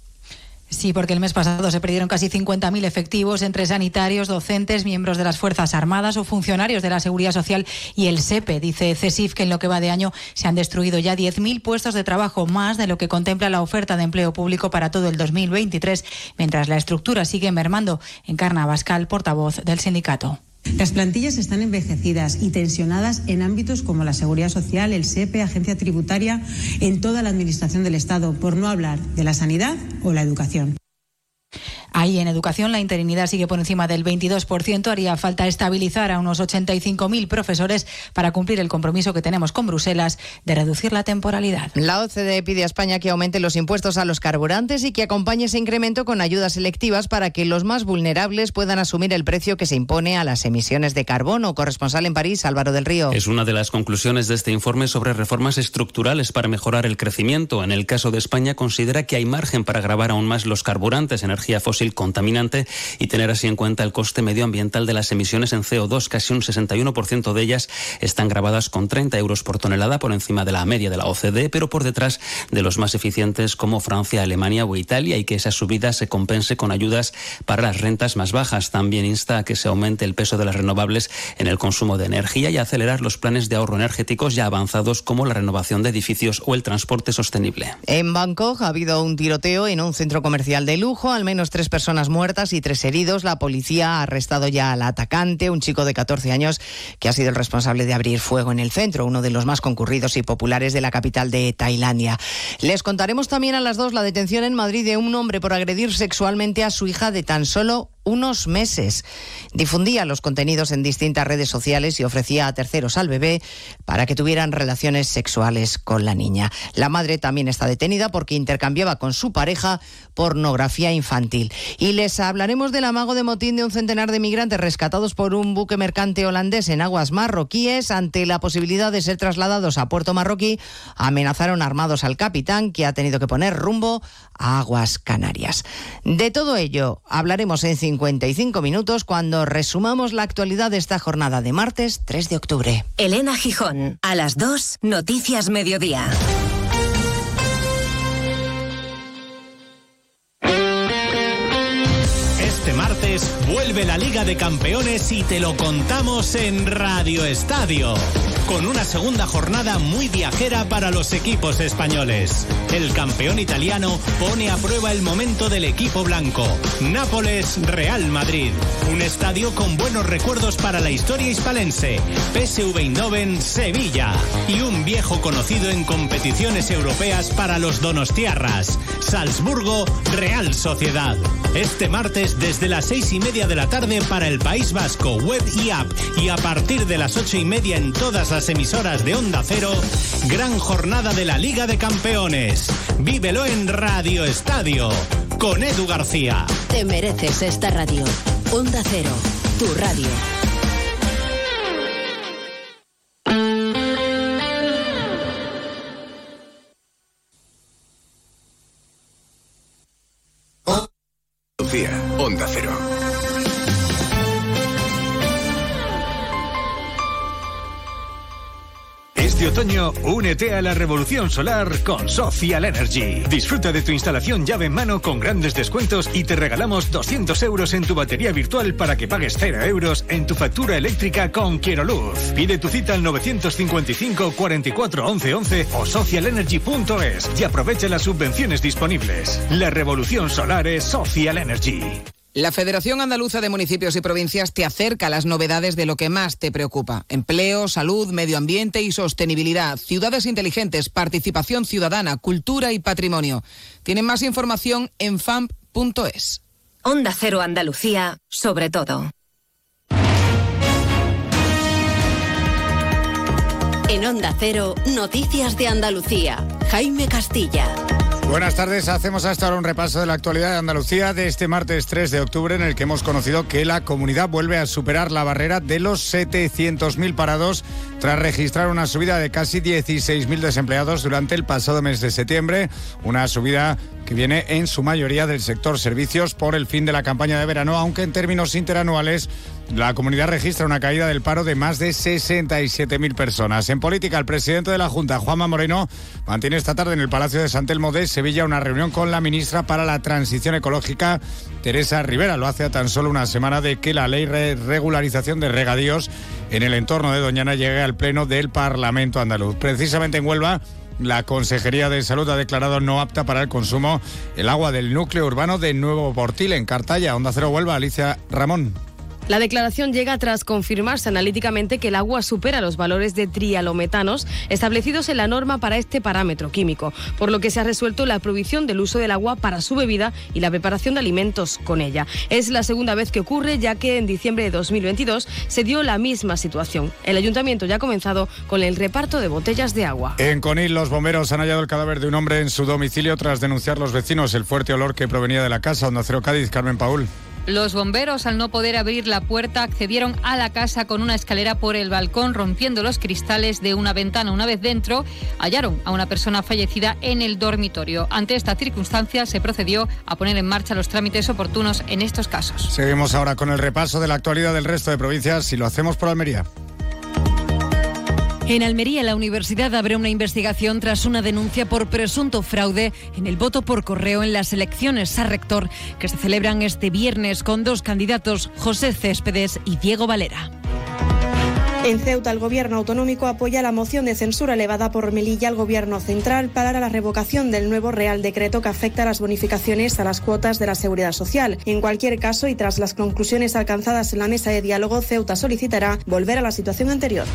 Sí, porque el mes pasado se perdieron casi 50.000 efectivos entre sanitarios, docentes, miembros de las Fuerzas Armadas o funcionarios de la Seguridad Social y el SEPE. Dice CESIF que en lo que va de año se han destruido ya 10.000 puestos de trabajo, más de lo que contempla la oferta de empleo público para todo el 2023, mientras la estructura sigue mermando. Encarna Bascal, portavoz del sindicato. Las plantillas están envejecidas y tensionadas en ámbitos como la seguridad social, el SEPE, agencia tributaria, en toda la administración del Estado, por no hablar de la sanidad o la educación. Ahí en educación la interinidad sigue por encima del 22%. Haría falta estabilizar a unos 85.000 profesores para cumplir el compromiso que tenemos con Bruselas de reducir la temporalidad. La OCDE pide a España que aumente los impuestos a los carburantes y que acompañe ese incremento con ayudas selectivas para que los más vulnerables puedan asumir el precio que se impone a las emisiones de carbono. Corresponsal en París, Álvaro del Río. Es una de las conclusiones de este informe sobre reformas estructurales para mejorar el crecimiento. En el caso de España, considera que hay margen para grabar aún más los carburantes, energía fósil contaminante, y tener así en cuenta el coste medioambiental de las emisiones en CO2. Casi un 61% de ellas están grabadas con 30 euros por tonelada por encima de la media de la OCDE, pero por detrás de los más eficientes como Francia, Alemania o Italia, y que esa subida se compense con ayudas para las rentas más bajas. También insta a que se aumente el peso de las renovables en el consumo de energía y acelerar los planes de ahorro energéticos ya avanzados como la renovación de edificios o el transporte sostenible. En Bangkok ha habido un tiroteo en un centro comercial de lujo, al menos tres personas muertas y tres heridos. La policía ha arrestado ya al atacante, un chico de 14 años que ha sido el responsable de abrir fuego en el centro, uno de los más concurridos y populares de la capital de Tailandia. Les contaremos también a las dos la detención en Madrid de un hombre por agredir sexualmente a su hija de tan solo unos meses. Difundía los contenidos en distintas redes sociales y ofrecía a terceros al bebé para que tuvieran relaciones sexuales con la niña. La madre también está detenida porque intercambiaba con su pareja pornografía infantil. Y les hablaremos del amago de motín de un centenar de migrantes rescatados por un buque mercante holandés en aguas marroquíes ante la posibilidad de ser trasladados a puerto marroquí. Amenazaron armados al capitán que ha tenido que poner rumbo a aguas canarias. De todo ello hablaremos en 55 minutos cuando resumamos la actualidad de esta jornada de martes 3 de octubre. Elena Gijón, a las 2, Noticias Mediodía. Este martes vuelve la Liga de Campeones y te lo contamos en Radio Estadio. Con una segunda jornada muy viajera para los equipos españoles. El campeón italiano pone a prueba el momento del equipo blanco. Nápoles Real Madrid. Un estadio con buenos recuerdos para la historia hispalense. PSV Eindhoven Sevilla. Y un viejo conocido en competiciones europeas para los donostiarras. Salzburgo Real Sociedad. Este martes desde las seis y media de la tarde para el País Vasco, web y app. Y a partir de las ocho y media en todas las emisoras de Onda Cero, gran jornada de la Liga de Campeones. Vívelo en Radio Estadio con Edu García. Te mereces esta radio. Onda Cero, tu radio. Otoño, únete a la revolución solar con Social Energy. Disfruta de tu instalación llave en mano con grandes descuentos y te regalamos 200 euros en tu batería virtual para que pagues 0 euros en tu factura eléctrica con Quiero Luz. Pide tu cita al 955 44 11 11 o socialenergy.es y aprovecha las subvenciones disponibles. La revolución solar es Social Energy. La Federación Andaluza de Municipios y Provincias te acerca a las novedades de lo que más te preocupa. Empleo, salud, medio ambiente y sostenibilidad, ciudades inteligentes, participación ciudadana, cultura y patrimonio. Tienen más información en famp.es. Onda Cero Andalucía, sobre todo. En Onda Cero, Noticias de Andalucía. Jaime Castilla. Buenas tardes, hacemos hasta ahora un repaso de la actualidad de Andalucía de este martes 3 de octubre en el que hemos conocido que la comunidad vuelve a superar la barrera de los 700.000 parados tras registrar una subida de casi 16.000 desempleados durante el pasado mes de septiembre, una subida que viene en su mayoría del sector servicios por el fin de la campaña de verano, aunque en términos interanuales la comunidad registra una caída del paro de más de 67.000 personas. En política, el presidente de la Junta, Juanma Moreno, mantiene esta tarde en el Palacio de San Telmo de Sevilla una reunión con la ministra para la Transición Ecológica, Teresa Rivera. Lo hace a tan solo una semana de que la ley de regularización de regadíos en el entorno de Doñana llegue al Pleno del Parlamento andaluz. Precisamente en Huelva, la Consejería de Salud ha declarado no apta para el consumo el agua del núcleo urbano de Nuevo Portil, en Cartaya. Onda Cero Huelva, Alicia Ramón. La declaración llega tras confirmarse analíticamente que el agua supera los valores de trialometanos establecidos en la norma para este parámetro químico, por lo que se ha resuelto la prohibición del uso del agua para su bebida y la preparación de alimentos con ella. Es la segunda vez que ocurre, ya que en diciembre de 2022 se dio la misma situación. El ayuntamiento ya ha comenzado con el reparto de botellas de agua. En Conil, los bomberos han hallado el cadáver de un hombre en su domicilio tras denunciar los vecinos el fuerte olor que provenía de la casa. Onda Cero Cádiz, Carmen Paul. Los bomberos, al no poder abrir la puerta, accedieron a la casa con una escalera por el balcón, rompiendo los cristales de una ventana. Una vez dentro, hallaron a una persona fallecida en el dormitorio. Ante esta circunstancia, se procedió a poner en marcha los trámites oportunos en estos casos. Seguimos ahora con el repaso de la actualidad del resto de provincias y lo hacemos por Almería. En Almería, la universidad abre una investigación tras una denuncia por presunto fraude en el voto por correo en las elecciones a rector que se celebran este viernes con dos candidatos, José Céspedes y Diego Valera. En Ceuta, el gobierno autonómico apoya la moción de censura elevada por Melilla al gobierno central para la revocación del nuevo Real Decreto que afecta a las bonificaciones a las cuotas de la seguridad social. En cualquier caso, y tras las conclusiones alcanzadas en la mesa de diálogo, Ceuta solicitará volver a la situación anterior.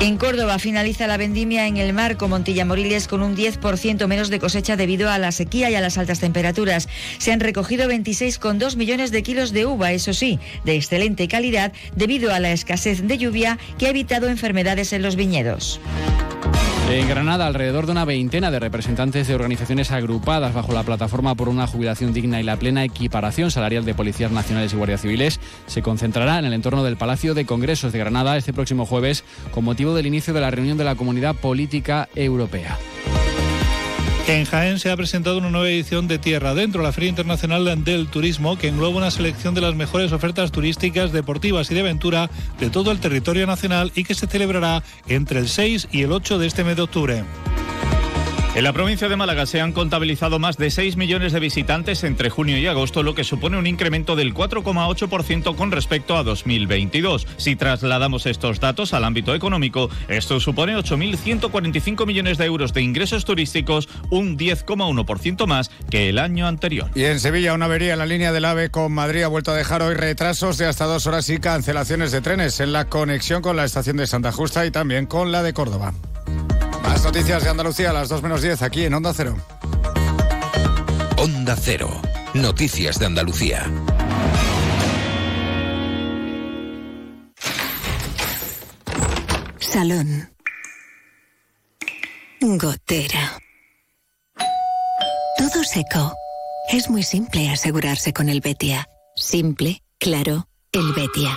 En Córdoba finaliza la vendimia en el Marco Montilla Moriles con un 10% menos de cosecha debido a la sequía y a las altas temperaturas. Se han recogido 26,2 millones de kilos de uva, eso sí, de excelente calidad debido a la escasez de lluvia que ha evitado enfermedades en los viñedos. En Granada, alrededor de una veintena de representantes de organizaciones agrupadas bajo la plataforma por una jubilación digna y la plena equiparación salarial de policías nacionales y guardias civiles se concentrará en el entorno del Palacio de Congresos de Granada este próximo jueves con motivo del inicio de la reunión de la Comunidad Política Europea. En Jaén se ha presentado una nueva edición de Tierra Dentro, la Feria Internacional del Turismo, que engloba una selección de las mejores ofertas turísticas, deportivas y de aventura de todo el territorio nacional y que se celebrará entre el 6 y el 8 de este mes de octubre. En la provincia de Málaga se han contabilizado más de 6 millones de visitantes entre junio y agosto, lo que supone un incremento del 4,8% con respecto a 2022. Si trasladamos estos datos al ámbito económico, esto supone 8.145 millones de euros de ingresos turísticos, un 10,1% más que el año anterior. Y en Sevilla, una avería en la línea del AVE con Madrid ha vuelto a dejar hoy retrasos de hasta dos horas y cancelaciones de trenes en la conexión con la estación de Santa Justa y también con la de Córdoba. Más noticias de Andalucía a las 2 menos 10 aquí en Onda Cero. Onda Cero. Noticias de Andalucía. Salón. Gotera. Todo seco. Es muy simple asegurarse con el Betia. Simple, claro, el Betia.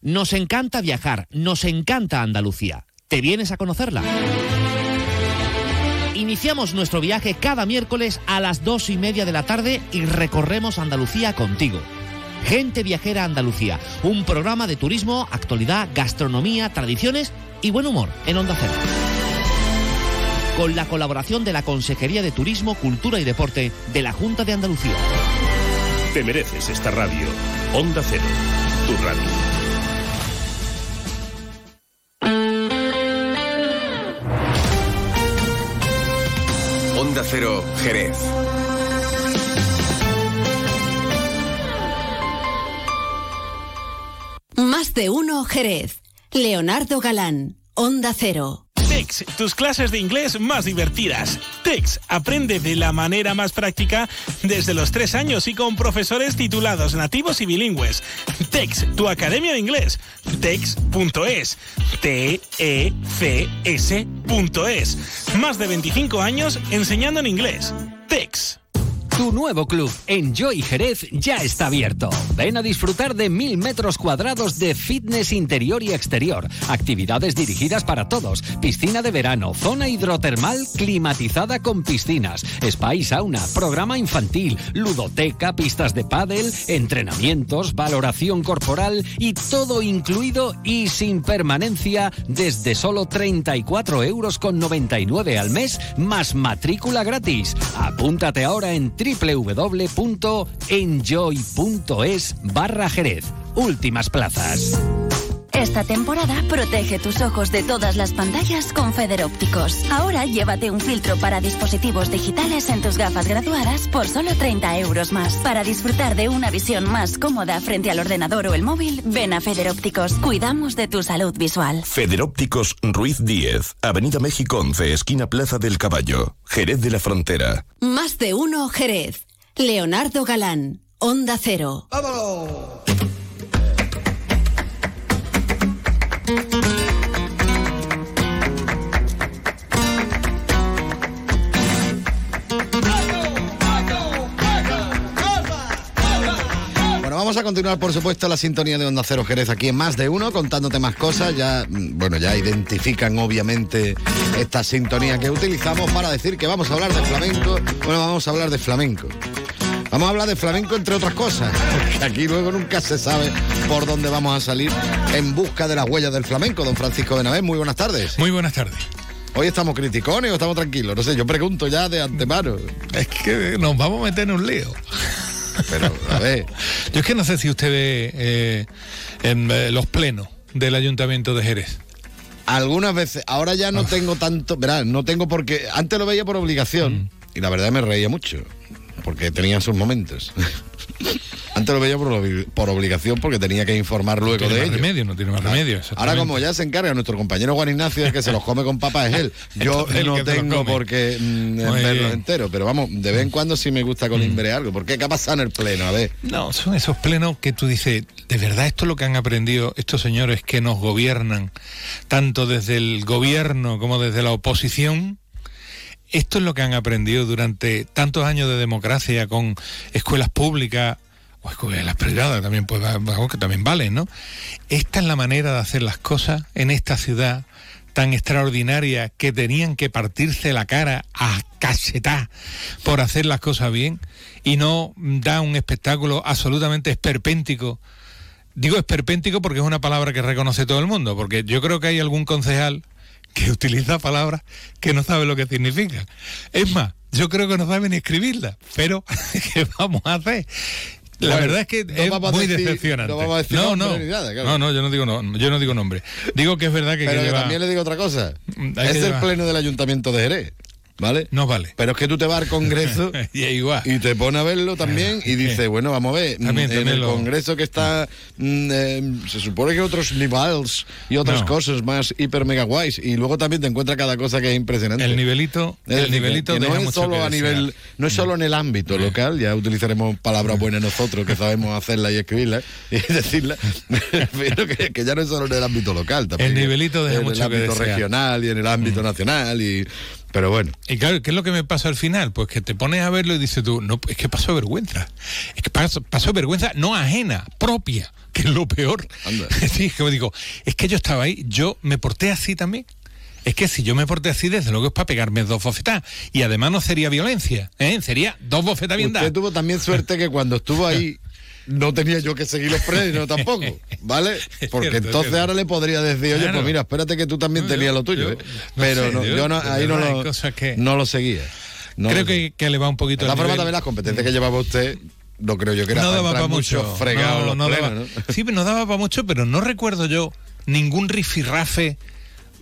Nos encanta viajar, nos encanta Andalucía. ¿Te vienes a conocerla? Iniciamos nuestro viaje cada miércoles a las dos y media de la tarde y recorremos Andalucía contigo. Gente Viajera Andalucía, un programa de turismo, actualidad, gastronomía, tradiciones y buen humor en Onda Cero. Con la colaboración de la Consejería de Turismo, Cultura y Deporte de la Junta de Andalucía. Te mereces esta radio. Onda Cero, tu radio. Cero, Jerez. Más de uno Jerez. Leonardo Galán, Onda Cero. TEX, tus clases de inglés más divertidas. TEX, aprende de la manera más práctica desde los tres años y con profesores titulados nativos y bilingües. TEX, tu academia de inglés. TEX.es. T-E-C-S.es. Más de 25 años enseñando en inglés. TEX. Tu nuevo club, Enjoy Jerez, ya está abierto. Ven a disfrutar de mil metros cuadrados de fitness interior y exterior, actividades dirigidas para todos, piscina de verano, zona hidrotermal climatizada con piscinas, spa y sauna, programa infantil, ludoteca, pistas de pádel, entrenamientos, valoración corporal y todo incluido y sin permanencia desde solo 34 euros con 99 al mes más matrícula gratis. Apúntate ahora en www.enjoy.es barra Jerez. Últimas plazas. Esta temporada protege tus ojos de todas las pantallas con Feder Ópticos. Ahora llévate un filtro para dispositivos digitales en tus gafas graduadas por solo 30 euros más. Para disfrutar de una visión más cómoda frente al ordenador o el móvil, ven a Feder Ópticos. Cuidamos de tu salud visual. Federópticos Ruiz 10, Avenida México 11, esquina Plaza del Caballo, Jerez de la Frontera. Más de uno Jerez. Leonardo Galán, Onda Cero. Bueno, vamos a continuar, por supuesto, la sintonía de Onda Cero Jerez aquí en Más de Uno, contándote más cosas. Ya, mm, bueno, ya identifican obviamente esta sintonía que utilizamos para decir que vamos a hablar de flamenco. Bueno, vamos a hablar de flamenco. Vamos a hablar de flamenco entre otras cosas, porque aquí luego nunca se sabe por dónde vamos a salir en busca de las huellas del flamenco. Don Francisco Benavés, muy buenas tardes. Muy buenas tardes. Hoy estamos criticones o estamos tranquilos. No sé, yo pregunto ya de antemano. Es que nos vamos a meter en un lío. Pero, a ver. Yo es que no sé si usted ve eh, en eh, los plenos del Ayuntamiento de Jerez. Algunas veces, ahora ya no tengo tanto, verás, no tengo porque antes lo veía por obligación y la verdad me reía mucho porque tenía sus momentos. Antes lo veía por, obli- por obligación porque tenía que informar luego tiene de más ello. remedio, no tiene más remedio, Ahora como ya se encarga nuestro compañero Juan Ignacio de que se los come con papas es él. Yo Entonces, no tengo por qué mm, verlos enteros, pero vamos, de vez en cuando sí me gusta colimbre algo. ¿Por qué? ¿Qué ha pasado en el pleno? A ver. No, son esos plenos que tú dices, de verdad esto es lo que han aprendido estos señores que nos gobiernan, tanto desde el gobierno como desde la oposición. Esto es lo que han aprendido durante tantos años de democracia con escuelas públicas o escuelas privadas también, pues, que también valen, ¿no? Esta es la manera de hacer las cosas en esta ciudad tan extraordinaria que tenían que partirse la cara a cachetar por hacer las cosas bien y no da un espectáculo absolutamente esperpéntico. Digo esperpéntico porque es una palabra que reconoce todo el mundo, porque yo creo que hay algún concejal que utiliza palabras que no sabe lo que significa. Es más, yo creo que no sabe ni escribirla, pero ¿qué vamos a hacer? La Bueno, verdad es que no es muy decir- decepcionante. no vamos a decir no, no, nada, claro. no, no, yo no digo no, yo no digo nombre. Digo que es verdad que, Pero que que lleva- también le digo otra cosa. hay es el pleno del Ayuntamiento de Jerez. ¿Vale? No vale. Pero es que tú te vas al Congreso y, igual. y te pones a verlo también y dices, bueno, vamos a ver, También, mm, en el lo- Congreso que está, mm, eh, se supone que otros niveles y otras No. cosas más hiper mega guays y luego también te encuentras cada cosa que es impresionante. El nivelito, Es el decir, que- nivelito que no es solo a nivel, no es solo en el ámbito local, ya utilizaremos palabras buenas nosotros que sabemos hacerla y escribirla y decirla, pero que, que ya no es solo en el ámbito local, también El nivelito deja en el ámbito regional y en el ámbito nacional y pero bueno. Y claro, ¿qué es lo que me pasa al final? Pues que te pones a verlo y dices tú, no, es que pasó vergüenza. Es que pasó, pasó vergüenza no ajena, propia, que es lo peor. Sí, que digo, es que yo estaba ahí, yo me porté así también. Es que si yo me porté así, desde luego es para pegarme dos bofetadas. Y además no sería violencia, ¿eh? Sería dos bofetadas bien Usted tuvo también suerte que cuando estuvo ahí no tenía yo que seguir los frenos tampoco, ¿vale? Porque cierto, entonces cierto. ahora le podría decir, oye, Claro. pues mira, espérate que tú también No, tenías yo- lo tuyo, yo- ¿eh? no Pero sé, no, yo- no, ahí no lo, que- no lo seguía. Creo lo que, que le va un poquito formas, nivel. también las competencias que llevaba usted, no creo yo que era no daba para mucho. fregado No, los no plenos, daba- ¿no? Sí, pero no daba para mucho, pero no recuerdo yo ningún rifirrafe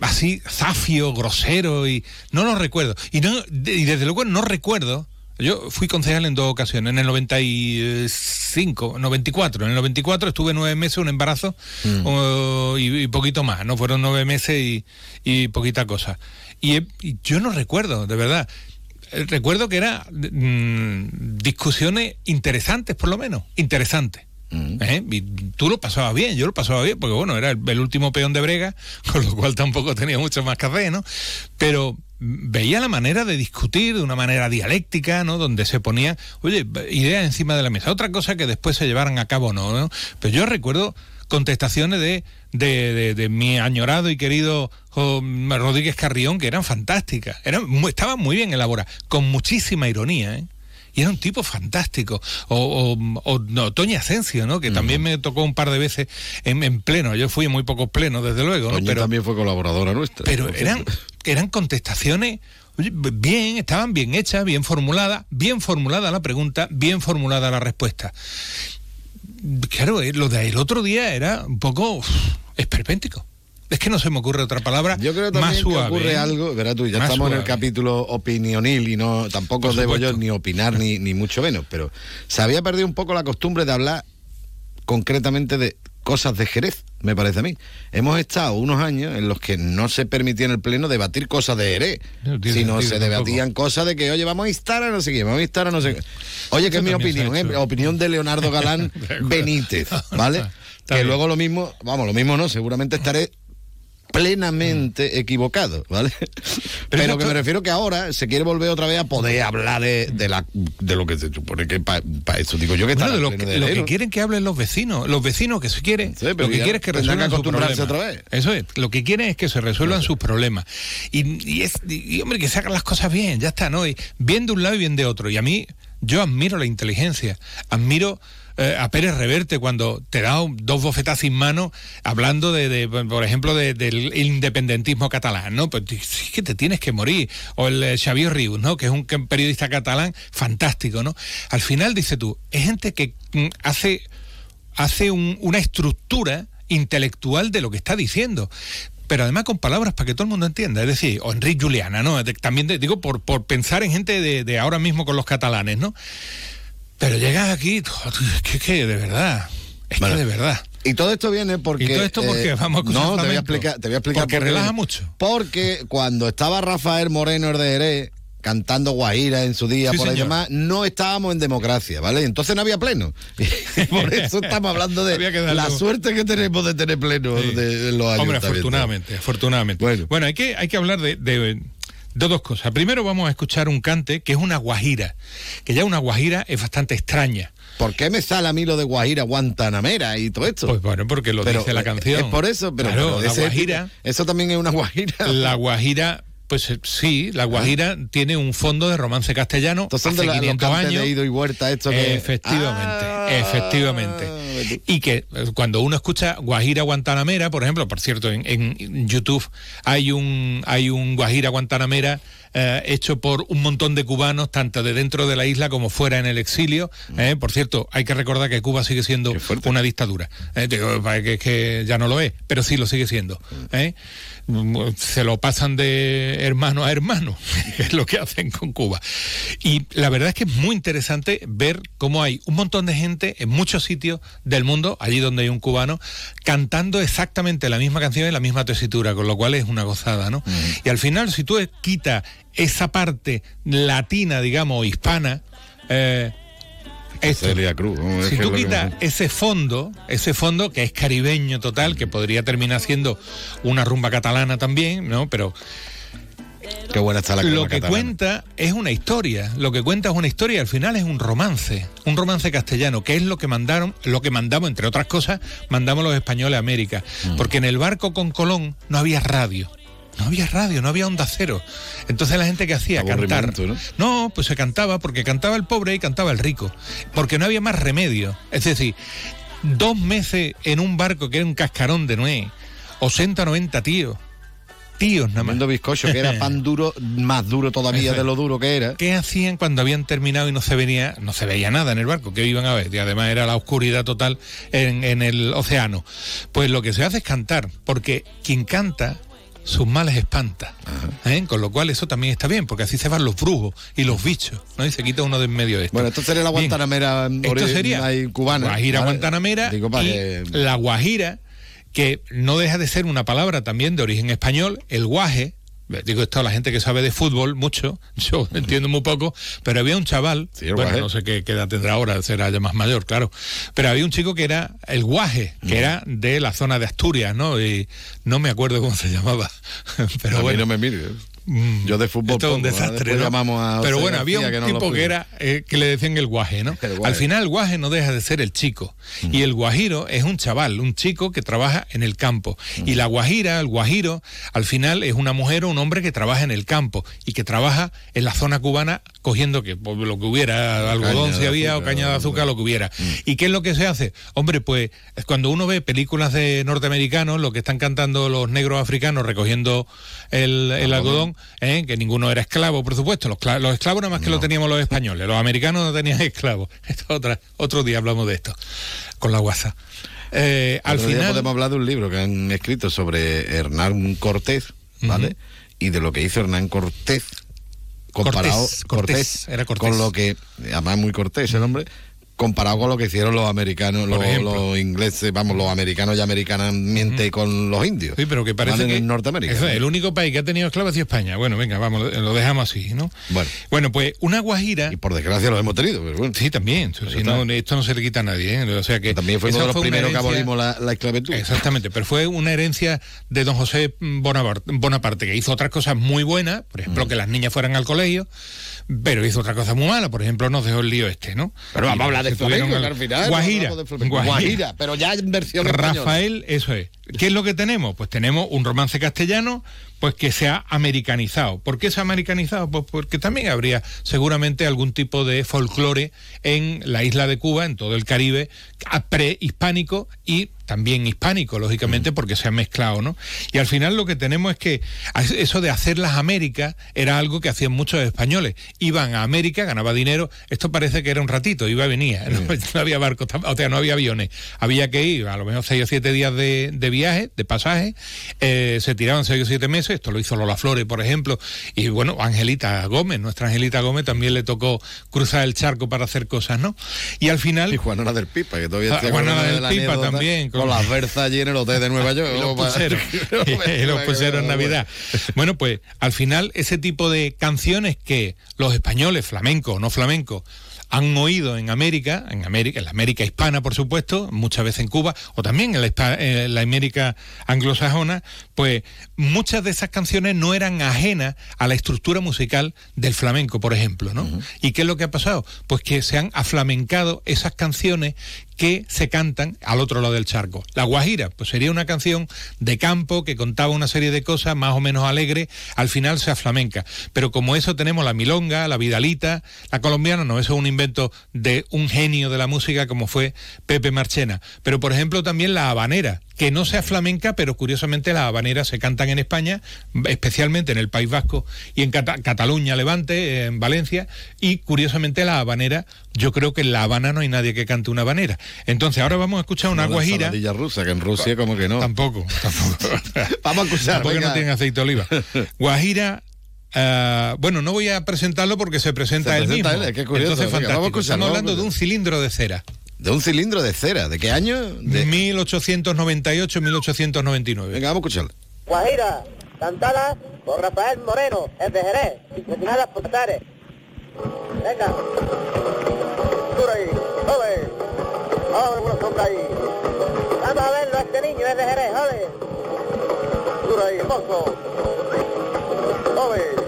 así zafio, grosero y no lo recuerdo. Y no y desde luego no recuerdo. Yo fui concejal en dos ocasiones, en el 95, 94. En el 94 estuve nueve meses, un embarazo Mm. y, y poquito más, ¿no? Fueron nueve meses y, y poquita cosa. Y, he- y yo no recuerdo, de verdad. Eh, Recuerdo que era mm, discusiones interesantes, por lo menos, interesantes. ¿Eh? Y tú lo pasabas bien, yo lo pasaba bien, porque bueno, era el, el último peón de brega, con lo cual tampoco tenía mucho más que hacer, ¿no? Pero mm, veía la manera de discutir de una manera dialéctica, ¿no? Donde se ponía, oye, ideas encima de la mesa. Otra cosa que después se llevaran a cabo, ¿no? ¿no? Pero yo recuerdo contestaciones de, de, de- mi añorado y querido Rodríguez Carrión que eran fantásticas, eran estaban muy bien elaboradas, con muchísima ironía, ¿eh? Y era un tipo fantástico. O, o, o no, Toña Asensio, ¿no? Que también me tocó un par de veces en, en pleno. Yo fui en muy pocos plenos, desde luego, Pero, también fue colaboradora nuestra. pero eran, eran contestaciones bien, estaban bien hechas, bien formuladas, bien formulada la pregunta, bien formulada la respuesta. Claro, eh, lo del otro día era un poco esperpéntico. Es que no se me ocurre otra palabra Yo creo más también suave. que ocurre ¿eh? algo, verás tú, ya estamos en el capítulo opinionil y no tampoco debo yo ni opinar ni, ni mucho menos, pero se había perdido un poco la costumbre de hablar concretamente de cosas de Jerez, me parece a mí. Hemos estado unos años en los que no se permitía en el Pleno debatir cosas de Jerez, No sino se debatían cosas de que, oye, vamos a instar a no sé qué, vamos a instar a no sé qué. Oye, que es mi opinión, ¿eh? opinión de Leonardo Galán Benítez, ¿vale? que bien. luego lo mismo, vamos, lo mismo no, seguramente estaré plenamente equivocado, ¿vale? Pero, que me refiero que ahora se quiere volver otra vez a poder hablar de, de la, de lo que se supone que para eso digo yo que está de lo, que, de lo que quieren que hablen los vecinos, los vecinos que se quieren, lo que quieren es que resuelvan sus problemas. otra vez. Eso es, lo que quieren es que se resuelvan sus problemas. Y, y es, y, hombre, que se hagan las cosas bien, ya está, ¿no? Y bien de un lado y bien de otro. Y a mí, yo admiro la inteligencia, admiro eh, a Pérez Reverte cuando te da dos bofetas sin mano hablando de, de, por ejemplo, de- del independentismo catalán, ¿no? Pues sí que te tienes que morir. O el eh, Xavier Rius, ¿no? Que es un periodista catalán fantástico, ¿no? Al final, dice tú, es gente que mm, hace hace un- una estructura intelectual de lo que está diciendo. Pero además con palabras para que todo el mundo entienda. Es decir, o Enrique Juliana, ¿no? También de- digo por, por pensar en gente de, de ahora mismo con los catalanes, ¿no? Pero llegas aquí, es que, de verdad, es que de verdad. Y todo esto viene porque. ¿Y todo esto por qué? eh, Vamos a No, te voy a explicar. Te voy a explicar Porque relaja mucho. Porque cuando estaba Rafael Moreno el de Jerez cantando Guajira en su día Sí, por ahí demás, no estábamos en democracia, ¿vale? Entonces no había pleno. Y por eso estamos hablando de la suerte que tenemos de tener pleno de, de los Hombre, ayuntamientos. afortunadamente, afortunadamente. Bueno, hay, que, hay que hablar de, de- de dos cosas. Primero vamos a escuchar un cante que es una guajira, que ya una guajira es bastante extraña. ¿Por qué me sale a mí lo de Guajira, Guantanamera y todo esto? Pues bueno, porque lo Pero, dice la eh, canción. Es por eso, pero, Claro, pero la ese- guajira- Eso también es una Guajira. La guajira, pues eh, sí, la guajira tiene un fondo de romance castellano hace de la- los 500 cantes años. de ido y vuelta, esto que... Efectivamente, Ah. efectivamente. Y que eh, cuando uno escucha Guajira Guantanamera, por ejemplo, por cierto, en, en YouTube hay un hay un Guajira Guantanamera eh, hecho por un montón de cubanos, tanto de dentro de la isla como fuera en el exilio. eh. Por cierto, hay que recordar que Cuba sigue siendo una dictadura. eh. Digo, que, que ya no lo es, pero sí lo sigue siendo. eh. Se lo pasan de hermano a hermano, que es lo que hacen con Cuba. Y la verdad es que es muy interesante ver cómo hay un montón de gente en muchos sitios del mundo, allí donde hay un cubano, cantando exactamente la misma canción en la misma tesitura, con lo cual es una gozada, ¿no? Y al final, si tú quitas esa parte latina, digamos, hispana, eh, esto. Celia Cruz. ¿no? Es Si tú es lo que- quitas ese fondo, ese fondo que es caribeño total, que podría terminar siendo una rumba catalana también, ¿no? Pero Qué buena está la lo que catalana. cuenta es una historia, lo que cuenta es una historia, al final es un romance, un romance castellano, que es lo que mandaron, lo que mandamos, entre otras cosas, mandamos los españoles a América, Mm. porque en el barco con Colón no había radio. No había radio, no había onda cero. Entonces la gente que hacía cantar. Aburrimiento, ¿no? pues se cantaba porque cantaba el pobre y cantaba el rico. Porque no había más remedio. Es decir, dos meses en un barco que era un cascarón de nuez. 80, 90 tíos. Tíos nada más. Bizcocho, que era pan duro, más duro todavía de lo duro que era. ¿Qué hacían cuando habían terminado y no se venía, no se veía nada en el barco? ¿Qué iban a ver? Y además era la oscuridad total en, en el océano. Pues lo que se hace es cantar, porque quien canta sus males espanta. ¿eh? Con lo cual eso también está bien, porque así se van los brujos y los bichos, ¿no? Y se quita uno de en medio de esto. Bueno, esto sería la. Guantanamera Esto sería cubana. Guajira ¿vale? Guantanamera Digo, y la guajira, que no deja de ser una palabra también de origen español, el guaje. Digo esto a la gente que sabe de fútbol mucho, yo entiendo muy poco, pero había un chaval, bueno, guaje. no sé qué, qué edad tendrá ahora, será ya más mayor, claro, pero había un chico que era el guaje, que era de la zona de Asturias, ¿no? Y no me acuerdo cómo se llamaba, pero a mí no me mire. Mm, Yo de fútbol llamamos a Pero bueno, había un que tipo que era eh, que le decían el guaje, ¿no? guaje. Al final el guaje no deja de ser el chico. Y el guajiro es un chaval, un chico que trabaja en el campo. Y la guajira, el guajiro, al final es una mujer o un hombre que trabaja en el campo y que trabaja en la zona cubana cogiendo que pues, lo que hubiera, algodón si había o caña de azúcar, lo que hubiera. Mm. ¿Y qué es lo que se hace? Hombre, pues cuando uno ve películas de norteamericanos, lo que están cantando los negros africanos recogiendo el, el algodón, ¿eh? que ninguno era esclavo, por supuesto. Los, los esclavos nada más que lo teníamos los españoles. Los americanos no tenían esclavos. Esto es otra, otro día hablamos de esto, con la guasa. Eh, al día final... podemos hablar de un libro que han escrito sobre Hernán Cortés, ¿vale? Y de lo que hizo Hernán Cortés comparado Cortés, Cortés, era Cortés. con lo que además muy cortés el hombre comparado con lo que hicieron los americanos, los, ingleses, vamos, los americanos y americanamente con los indios. Sí, pero que parece que en Norteamérica. Eso es, el único país que ha tenido esclavos ha sido España. Bueno, venga, vamos, lo- dejamos así, ¿no? Bueno. Bueno, pues una guajira. Y por desgracia los hemos tenido, pero bueno. Sí, también. Si no, esto no se le quita a nadie. ¿eh? O sea que También fuimos esa de los fue primeros que abolimos la, la esclavitud. Exactamente, pero fue una herencia de don José Bonaparte, Bonaparte, que hizo otras cosas muy buenas, por ejemplo, que las niñas fueran al colegio, pero hizo otra cosa muy mala, por ejemplo, nos dejó el lío este, ¿no? Pero vamos a hablar de tuvieron flamenco, al- final. Guajira. Guajira. Guajira, pero ya en versión española. Rafael, eso es. ¿Qué es lo que tenemos? Pues tenemos un romance castellano, pues que se ha americanizado. ¿Por qué se ha americanizado? Pues porque también habría seguramente algún tipo de folclore en la isla de Cuba, en todo el Caribe, prehispánico y también hispánico, lógicamente, porque se ha mezclado, ¿no? Y al final lo que tenemos es que eso de hacer las Américas era algo que hacían muchos españoles. Iban a América, ganaba dinero, esto parece que era un ratito, iba y venía, no, no había barcos, o sea, no había aviones, había que ir a lo menos seis o siete días de, de viaje, de pasaje, eh, se tiraban seis o siete meses, esto lo hizo Lola Flores, por ejemplo, y bueno, Angelita Gómez, nuestra Angelita Gómez también le tocó cruzar el charco para hacer cosas, ¿no? Y al final... Y Juanola del Pipa, que todavía Ah, está de del la Pipa anécdota, también, Con, con- las berzas allí en el hotel de Nueva York. y los puseros, y los puseros en Navidad. Bueno, pues al final ese tipo de canciones que los españoles, flamenco o no flamenco, han oído en América, en América, en la América hispana, por supuesto, muchas veces en Cuba, o también en la, hispa- en la América anglosajona, pues muchas de esas canciones no eran ajenas a la estructura musical del flamenco, por ejemplo, ¿no? ¿Y qué es lo que ha pasado? Pues que se han aflamencado esas canciones que se cantan al otro lado del charco. La Guajira, pues sería una canción de campo que contaba una serie de cosas más o menos alegres, al final se aflamenca. Pero como eso tenemos la milonga, la vidalita, la colombiana, no, eso es un invento de un genio de la música como fue Pepe Marchena. Pero por ejemplo también la habanera, que no se aflamenca, pero curiosamente las habaneras se cantan en España, especialmente en el País Vasco y en Cata- Cataluña, Levante, en Valencia, y curiosamente la habanera, yo creo que en La Habana no hay nadie que cante una habanera. Entonces ahora vamos a escuchar una la guajira. rusa, que en Rusia como que no. Tampoco, tampoco. Vamos a escuchar, Tampoco venga. no tienen aceite de oliva. Guajira. ah, bueno, no voy a presentarlo porque se presenta Se él presenta mismo. él, qué curioso, Entonces, venga, fantástico. vamos Estamos hablando de un cilindro de cera. De un cilindro de cera. ¿De qué año? De... 1898-1899. Venga, vamos a escucharlo. Guajira, cantada por Rafael Moreno, el de Jerez, destinada por Tares. Venga. Duro ahí, ole. Ole, una sombra ahí. Vamos a verlo, este niño es de Jerez, ole. Duro ahí, mozo. Ole.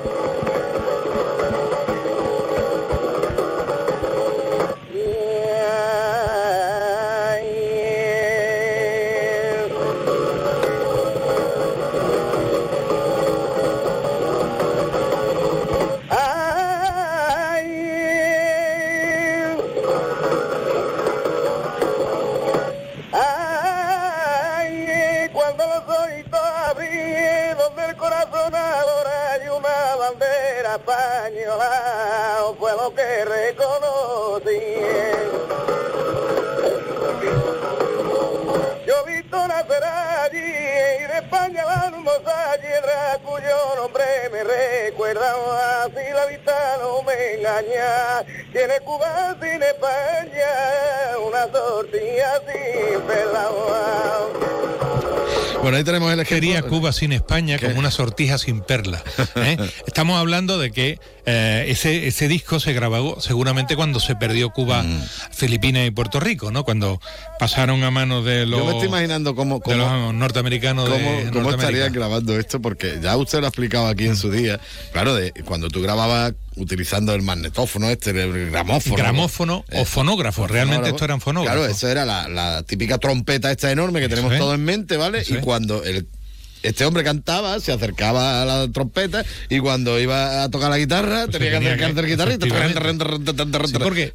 Tiene Cuba sin España, una tortilla sin pelado. Bueno, ahí tenemos el ejemplo. Sería Cuba sin España como una sortija sin perla. ¿eh? Estamos hablando de que eh, ese, ese disco se grabó seguramente cuando se perdió Cuba, Mm. Filipinas y Puerto Rico, ¿no? Cuando pasaron a manos de los, Yo me estoy imaginando cómo, de los norteamericanos cómo, de cómo estarían grabando esto, porque ya usted lo ha explicado aquí en su día. Claro, de cuando tú grababas utilizando el magnetófono, este, el gramófono. Gramófono o fonógrafo. Realmente esto eran fonógrafos. Claro, eso era la, la típica trompeta esta enorme que tenemos es. todo en mente, ¿vale? Eso y es. cuando el este hombre cantaba, se acercaba a la trompeta y cuando iba a tocar la guitarra tenía que acercarse al guitarrista. Sí, porque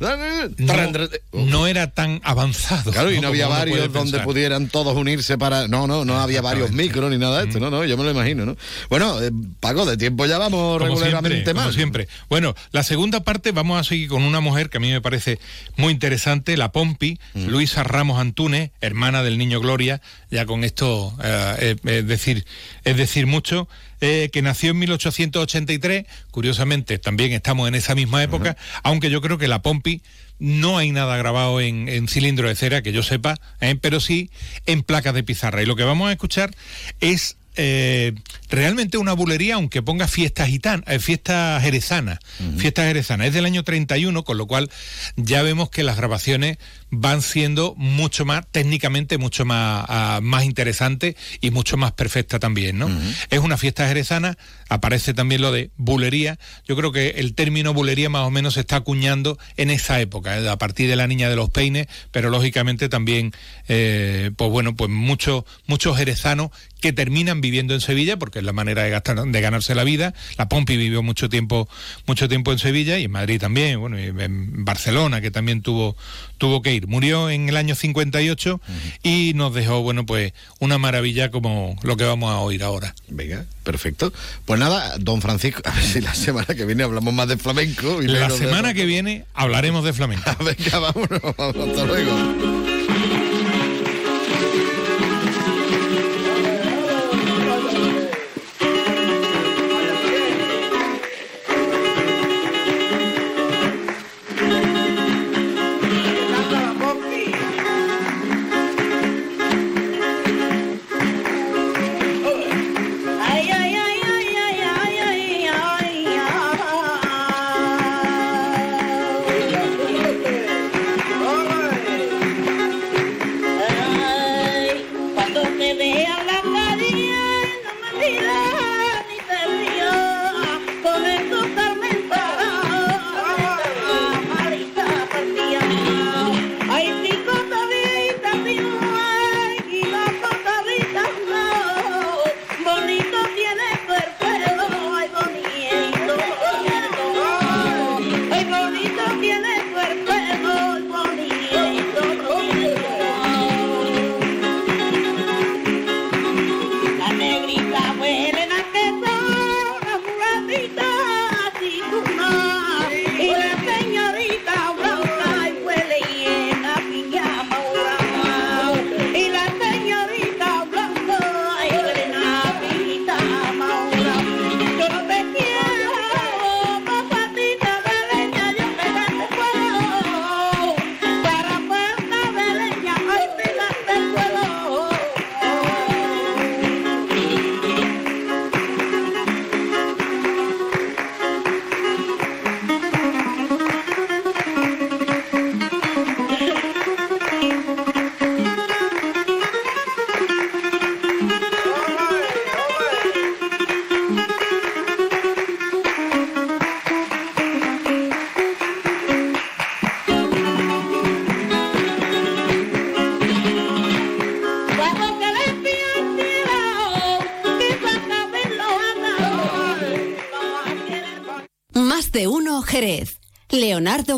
no, no era tan avanzado. Claro, y no había varios donde pudieran todos unirse para. No, no, no había varios micros ni nada de esto, no, no, yo me lo imagino, ¿no? Bueno, eh, Paco, de tiempo ya vamos Como regularmente siempre, mal. como siempre. Bueno, la segunda parte vamos a seguir con una mujer que a mí me parece muy interesante, la Pompi, Mm. Luisa Ramos Antúnez, hermana del niño Gloria, ya con esto eh, eh, es decir, es decir mucho, eh, que nació en 1883, curiosamente también estamos en esa misma época, aunque yo creo que la Pompi no hay nada grabado en, en cilindro de cera, que yo sepa, ¿eh? pero sí en placas de pizarra. Y lo que vamos a escuchar es eh, realmente una bulería, aunque ponga fiesta gitana, eh, fiesta jerezana, fiesta jerezana. Es del año 31, con lo cual ya vemos que las grabaciones van siendo mucho más, técnicamente mucho más, ah, más interesantes y mucho más perfecta también, ¿no? Es una fiesta jerezana, aparece también lo de bulería. Yo creo que el término bulería más o menos se está acuñando en esa época, ¿eh? a partir de la niña de los peines, pero lógicamente también, eh, pues bueno, pues muchos muchos jerezanos que terminan viviendo en Sevilla, porque es la manera de, gastar, de ganarse la vida. La Pompi vivió mucho tiempo, mucho tiempo en Sevilla y en Madrid también, bueno, y en Barcelona, que también tuvo, tuvo que ir. Murió en el año 58 y nos dejó, bueno, pues una maravilla como lo que vamos a oír ahora. Venga, perfecto. Pues nada, don Francisco, a ver si la semana que viene hablamos más de flamenco. Y La de- semana que viene hablaremos de flamenco. Venga, vámonos, hasta luego.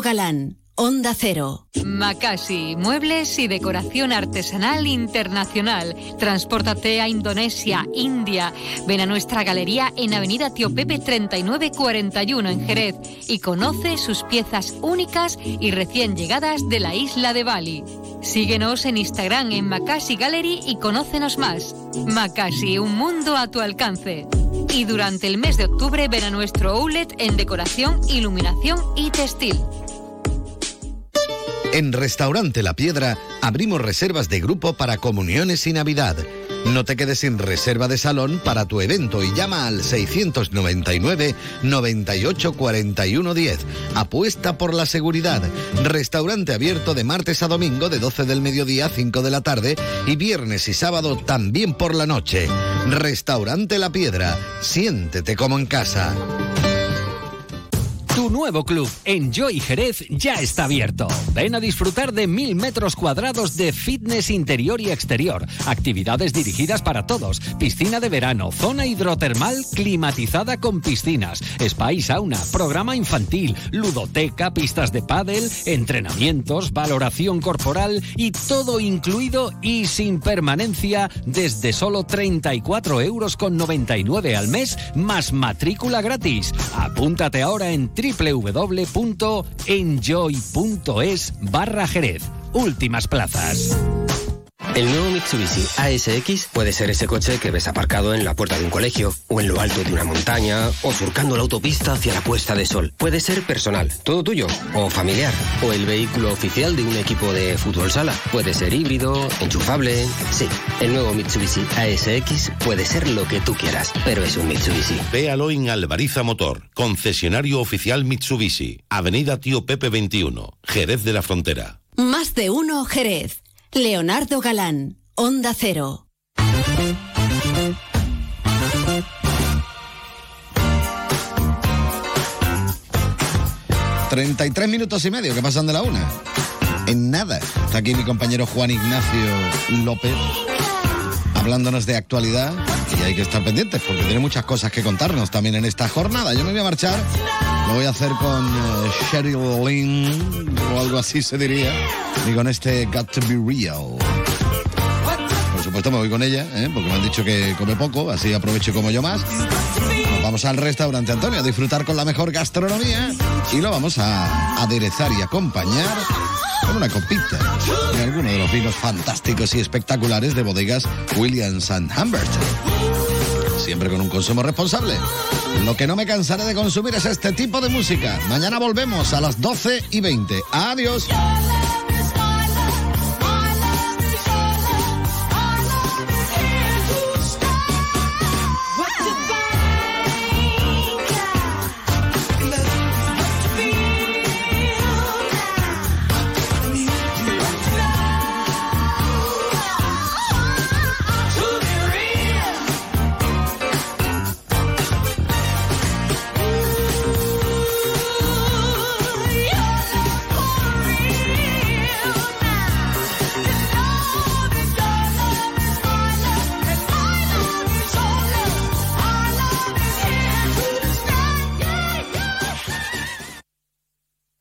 Galán. Onda Cero. Makasi, muebles y decoración artesanal internacional. Transpórtate a Indonesia, India. Ven a nuestra galería en Avenida Tío Pepe 3941 en Jerez y conoce sus piezas únicas y recién llegadas de la isla de Bali. Síguenos en Instagram en Makasi Gallery y conócenos más. Makasi, un mundo a tu alcance. Y durante el mes de octubre ven a nuestro outlet en decoración, iluminación y textil. En Restaurante La Piedra abrimos reservas de grupo para comuniones y Navidad. No te quedes sin reserva de salón para tu evento y llama al 699 98 41 10. Apuesta por la seguridad. Restaurante abierto de martes a domingo de 12 del mediodía a 5 de la tarde y viernes y sábado también por la noche. Restaurante La Piedra. Siéntete como en casa. Tu nuevo club, Enjoy Jerez, ya está abierto. Ven a disfrutar de mil metros cuadrados de fitness interior y exterior, actividades dirigidas para todos, piscina de verano, zona hidrotermal climatizada con piscinas, spa y sauna, programa infantil, ludoteca, pistas de pádel, entrenamientos, valoración corporal y todo incluido y sin permanencia desde solo 34 euros con 99 al mes más matrícula gratis. Apúntate ahora en www.enjoy.es barra Jerez. Últimas plazas. El nuevo Mitsubishi ASX puede ser ese coche que ves aparcado en la puerta de un colegio, o en lo alto de una montaña, o surcando la autopista hacia la puesta de sol. Puede ser personal, todo tuyo, o familiar, o el vehículo oficial de un equipo de fútbol sala. Puede ser híbrido, enchufable. Sí, el nuevo Mitsubishi ASX puede ser lo que tú quieras, pero es un Mitsubishi. Véalo en Alvariza Motor, concesionario oficial Mitsubishi, Avenida Tío Pepe 21, Jerez de la Frontera. Más de uno Jerez. Leonardo Galán. Onda Cero. ...33 minutos y medio que pasan de la una. En nada. Está aquí mi compañero Juan Ignacio López... ...hablándonos de actualidad... ...y hay que estar pendientes porque tiene muchas cosas que contarnos también en esta jornada. Yo me voy a marchar... ...lo voy a hacer con eh, Lynn... ...o algo así se diría... ...y con este Got to Be Real... Por supuesto me voy con ella, ¿eh? porque me han dicho que come poco, así aprovecho como yo más. Nos vamos al restaurante Antonio a disfrutar con la mejor gastronomía y lo vamos a aderezar y acompañar con una copita de alguno de los vinos fantásticos y espectaculares de bodegas Williams and Humbert. Siempre con un consumo responsable. Lo que no me cansaré de consumir es este tipo de música. Mañana volvemos a las 12 y 20. Adiós.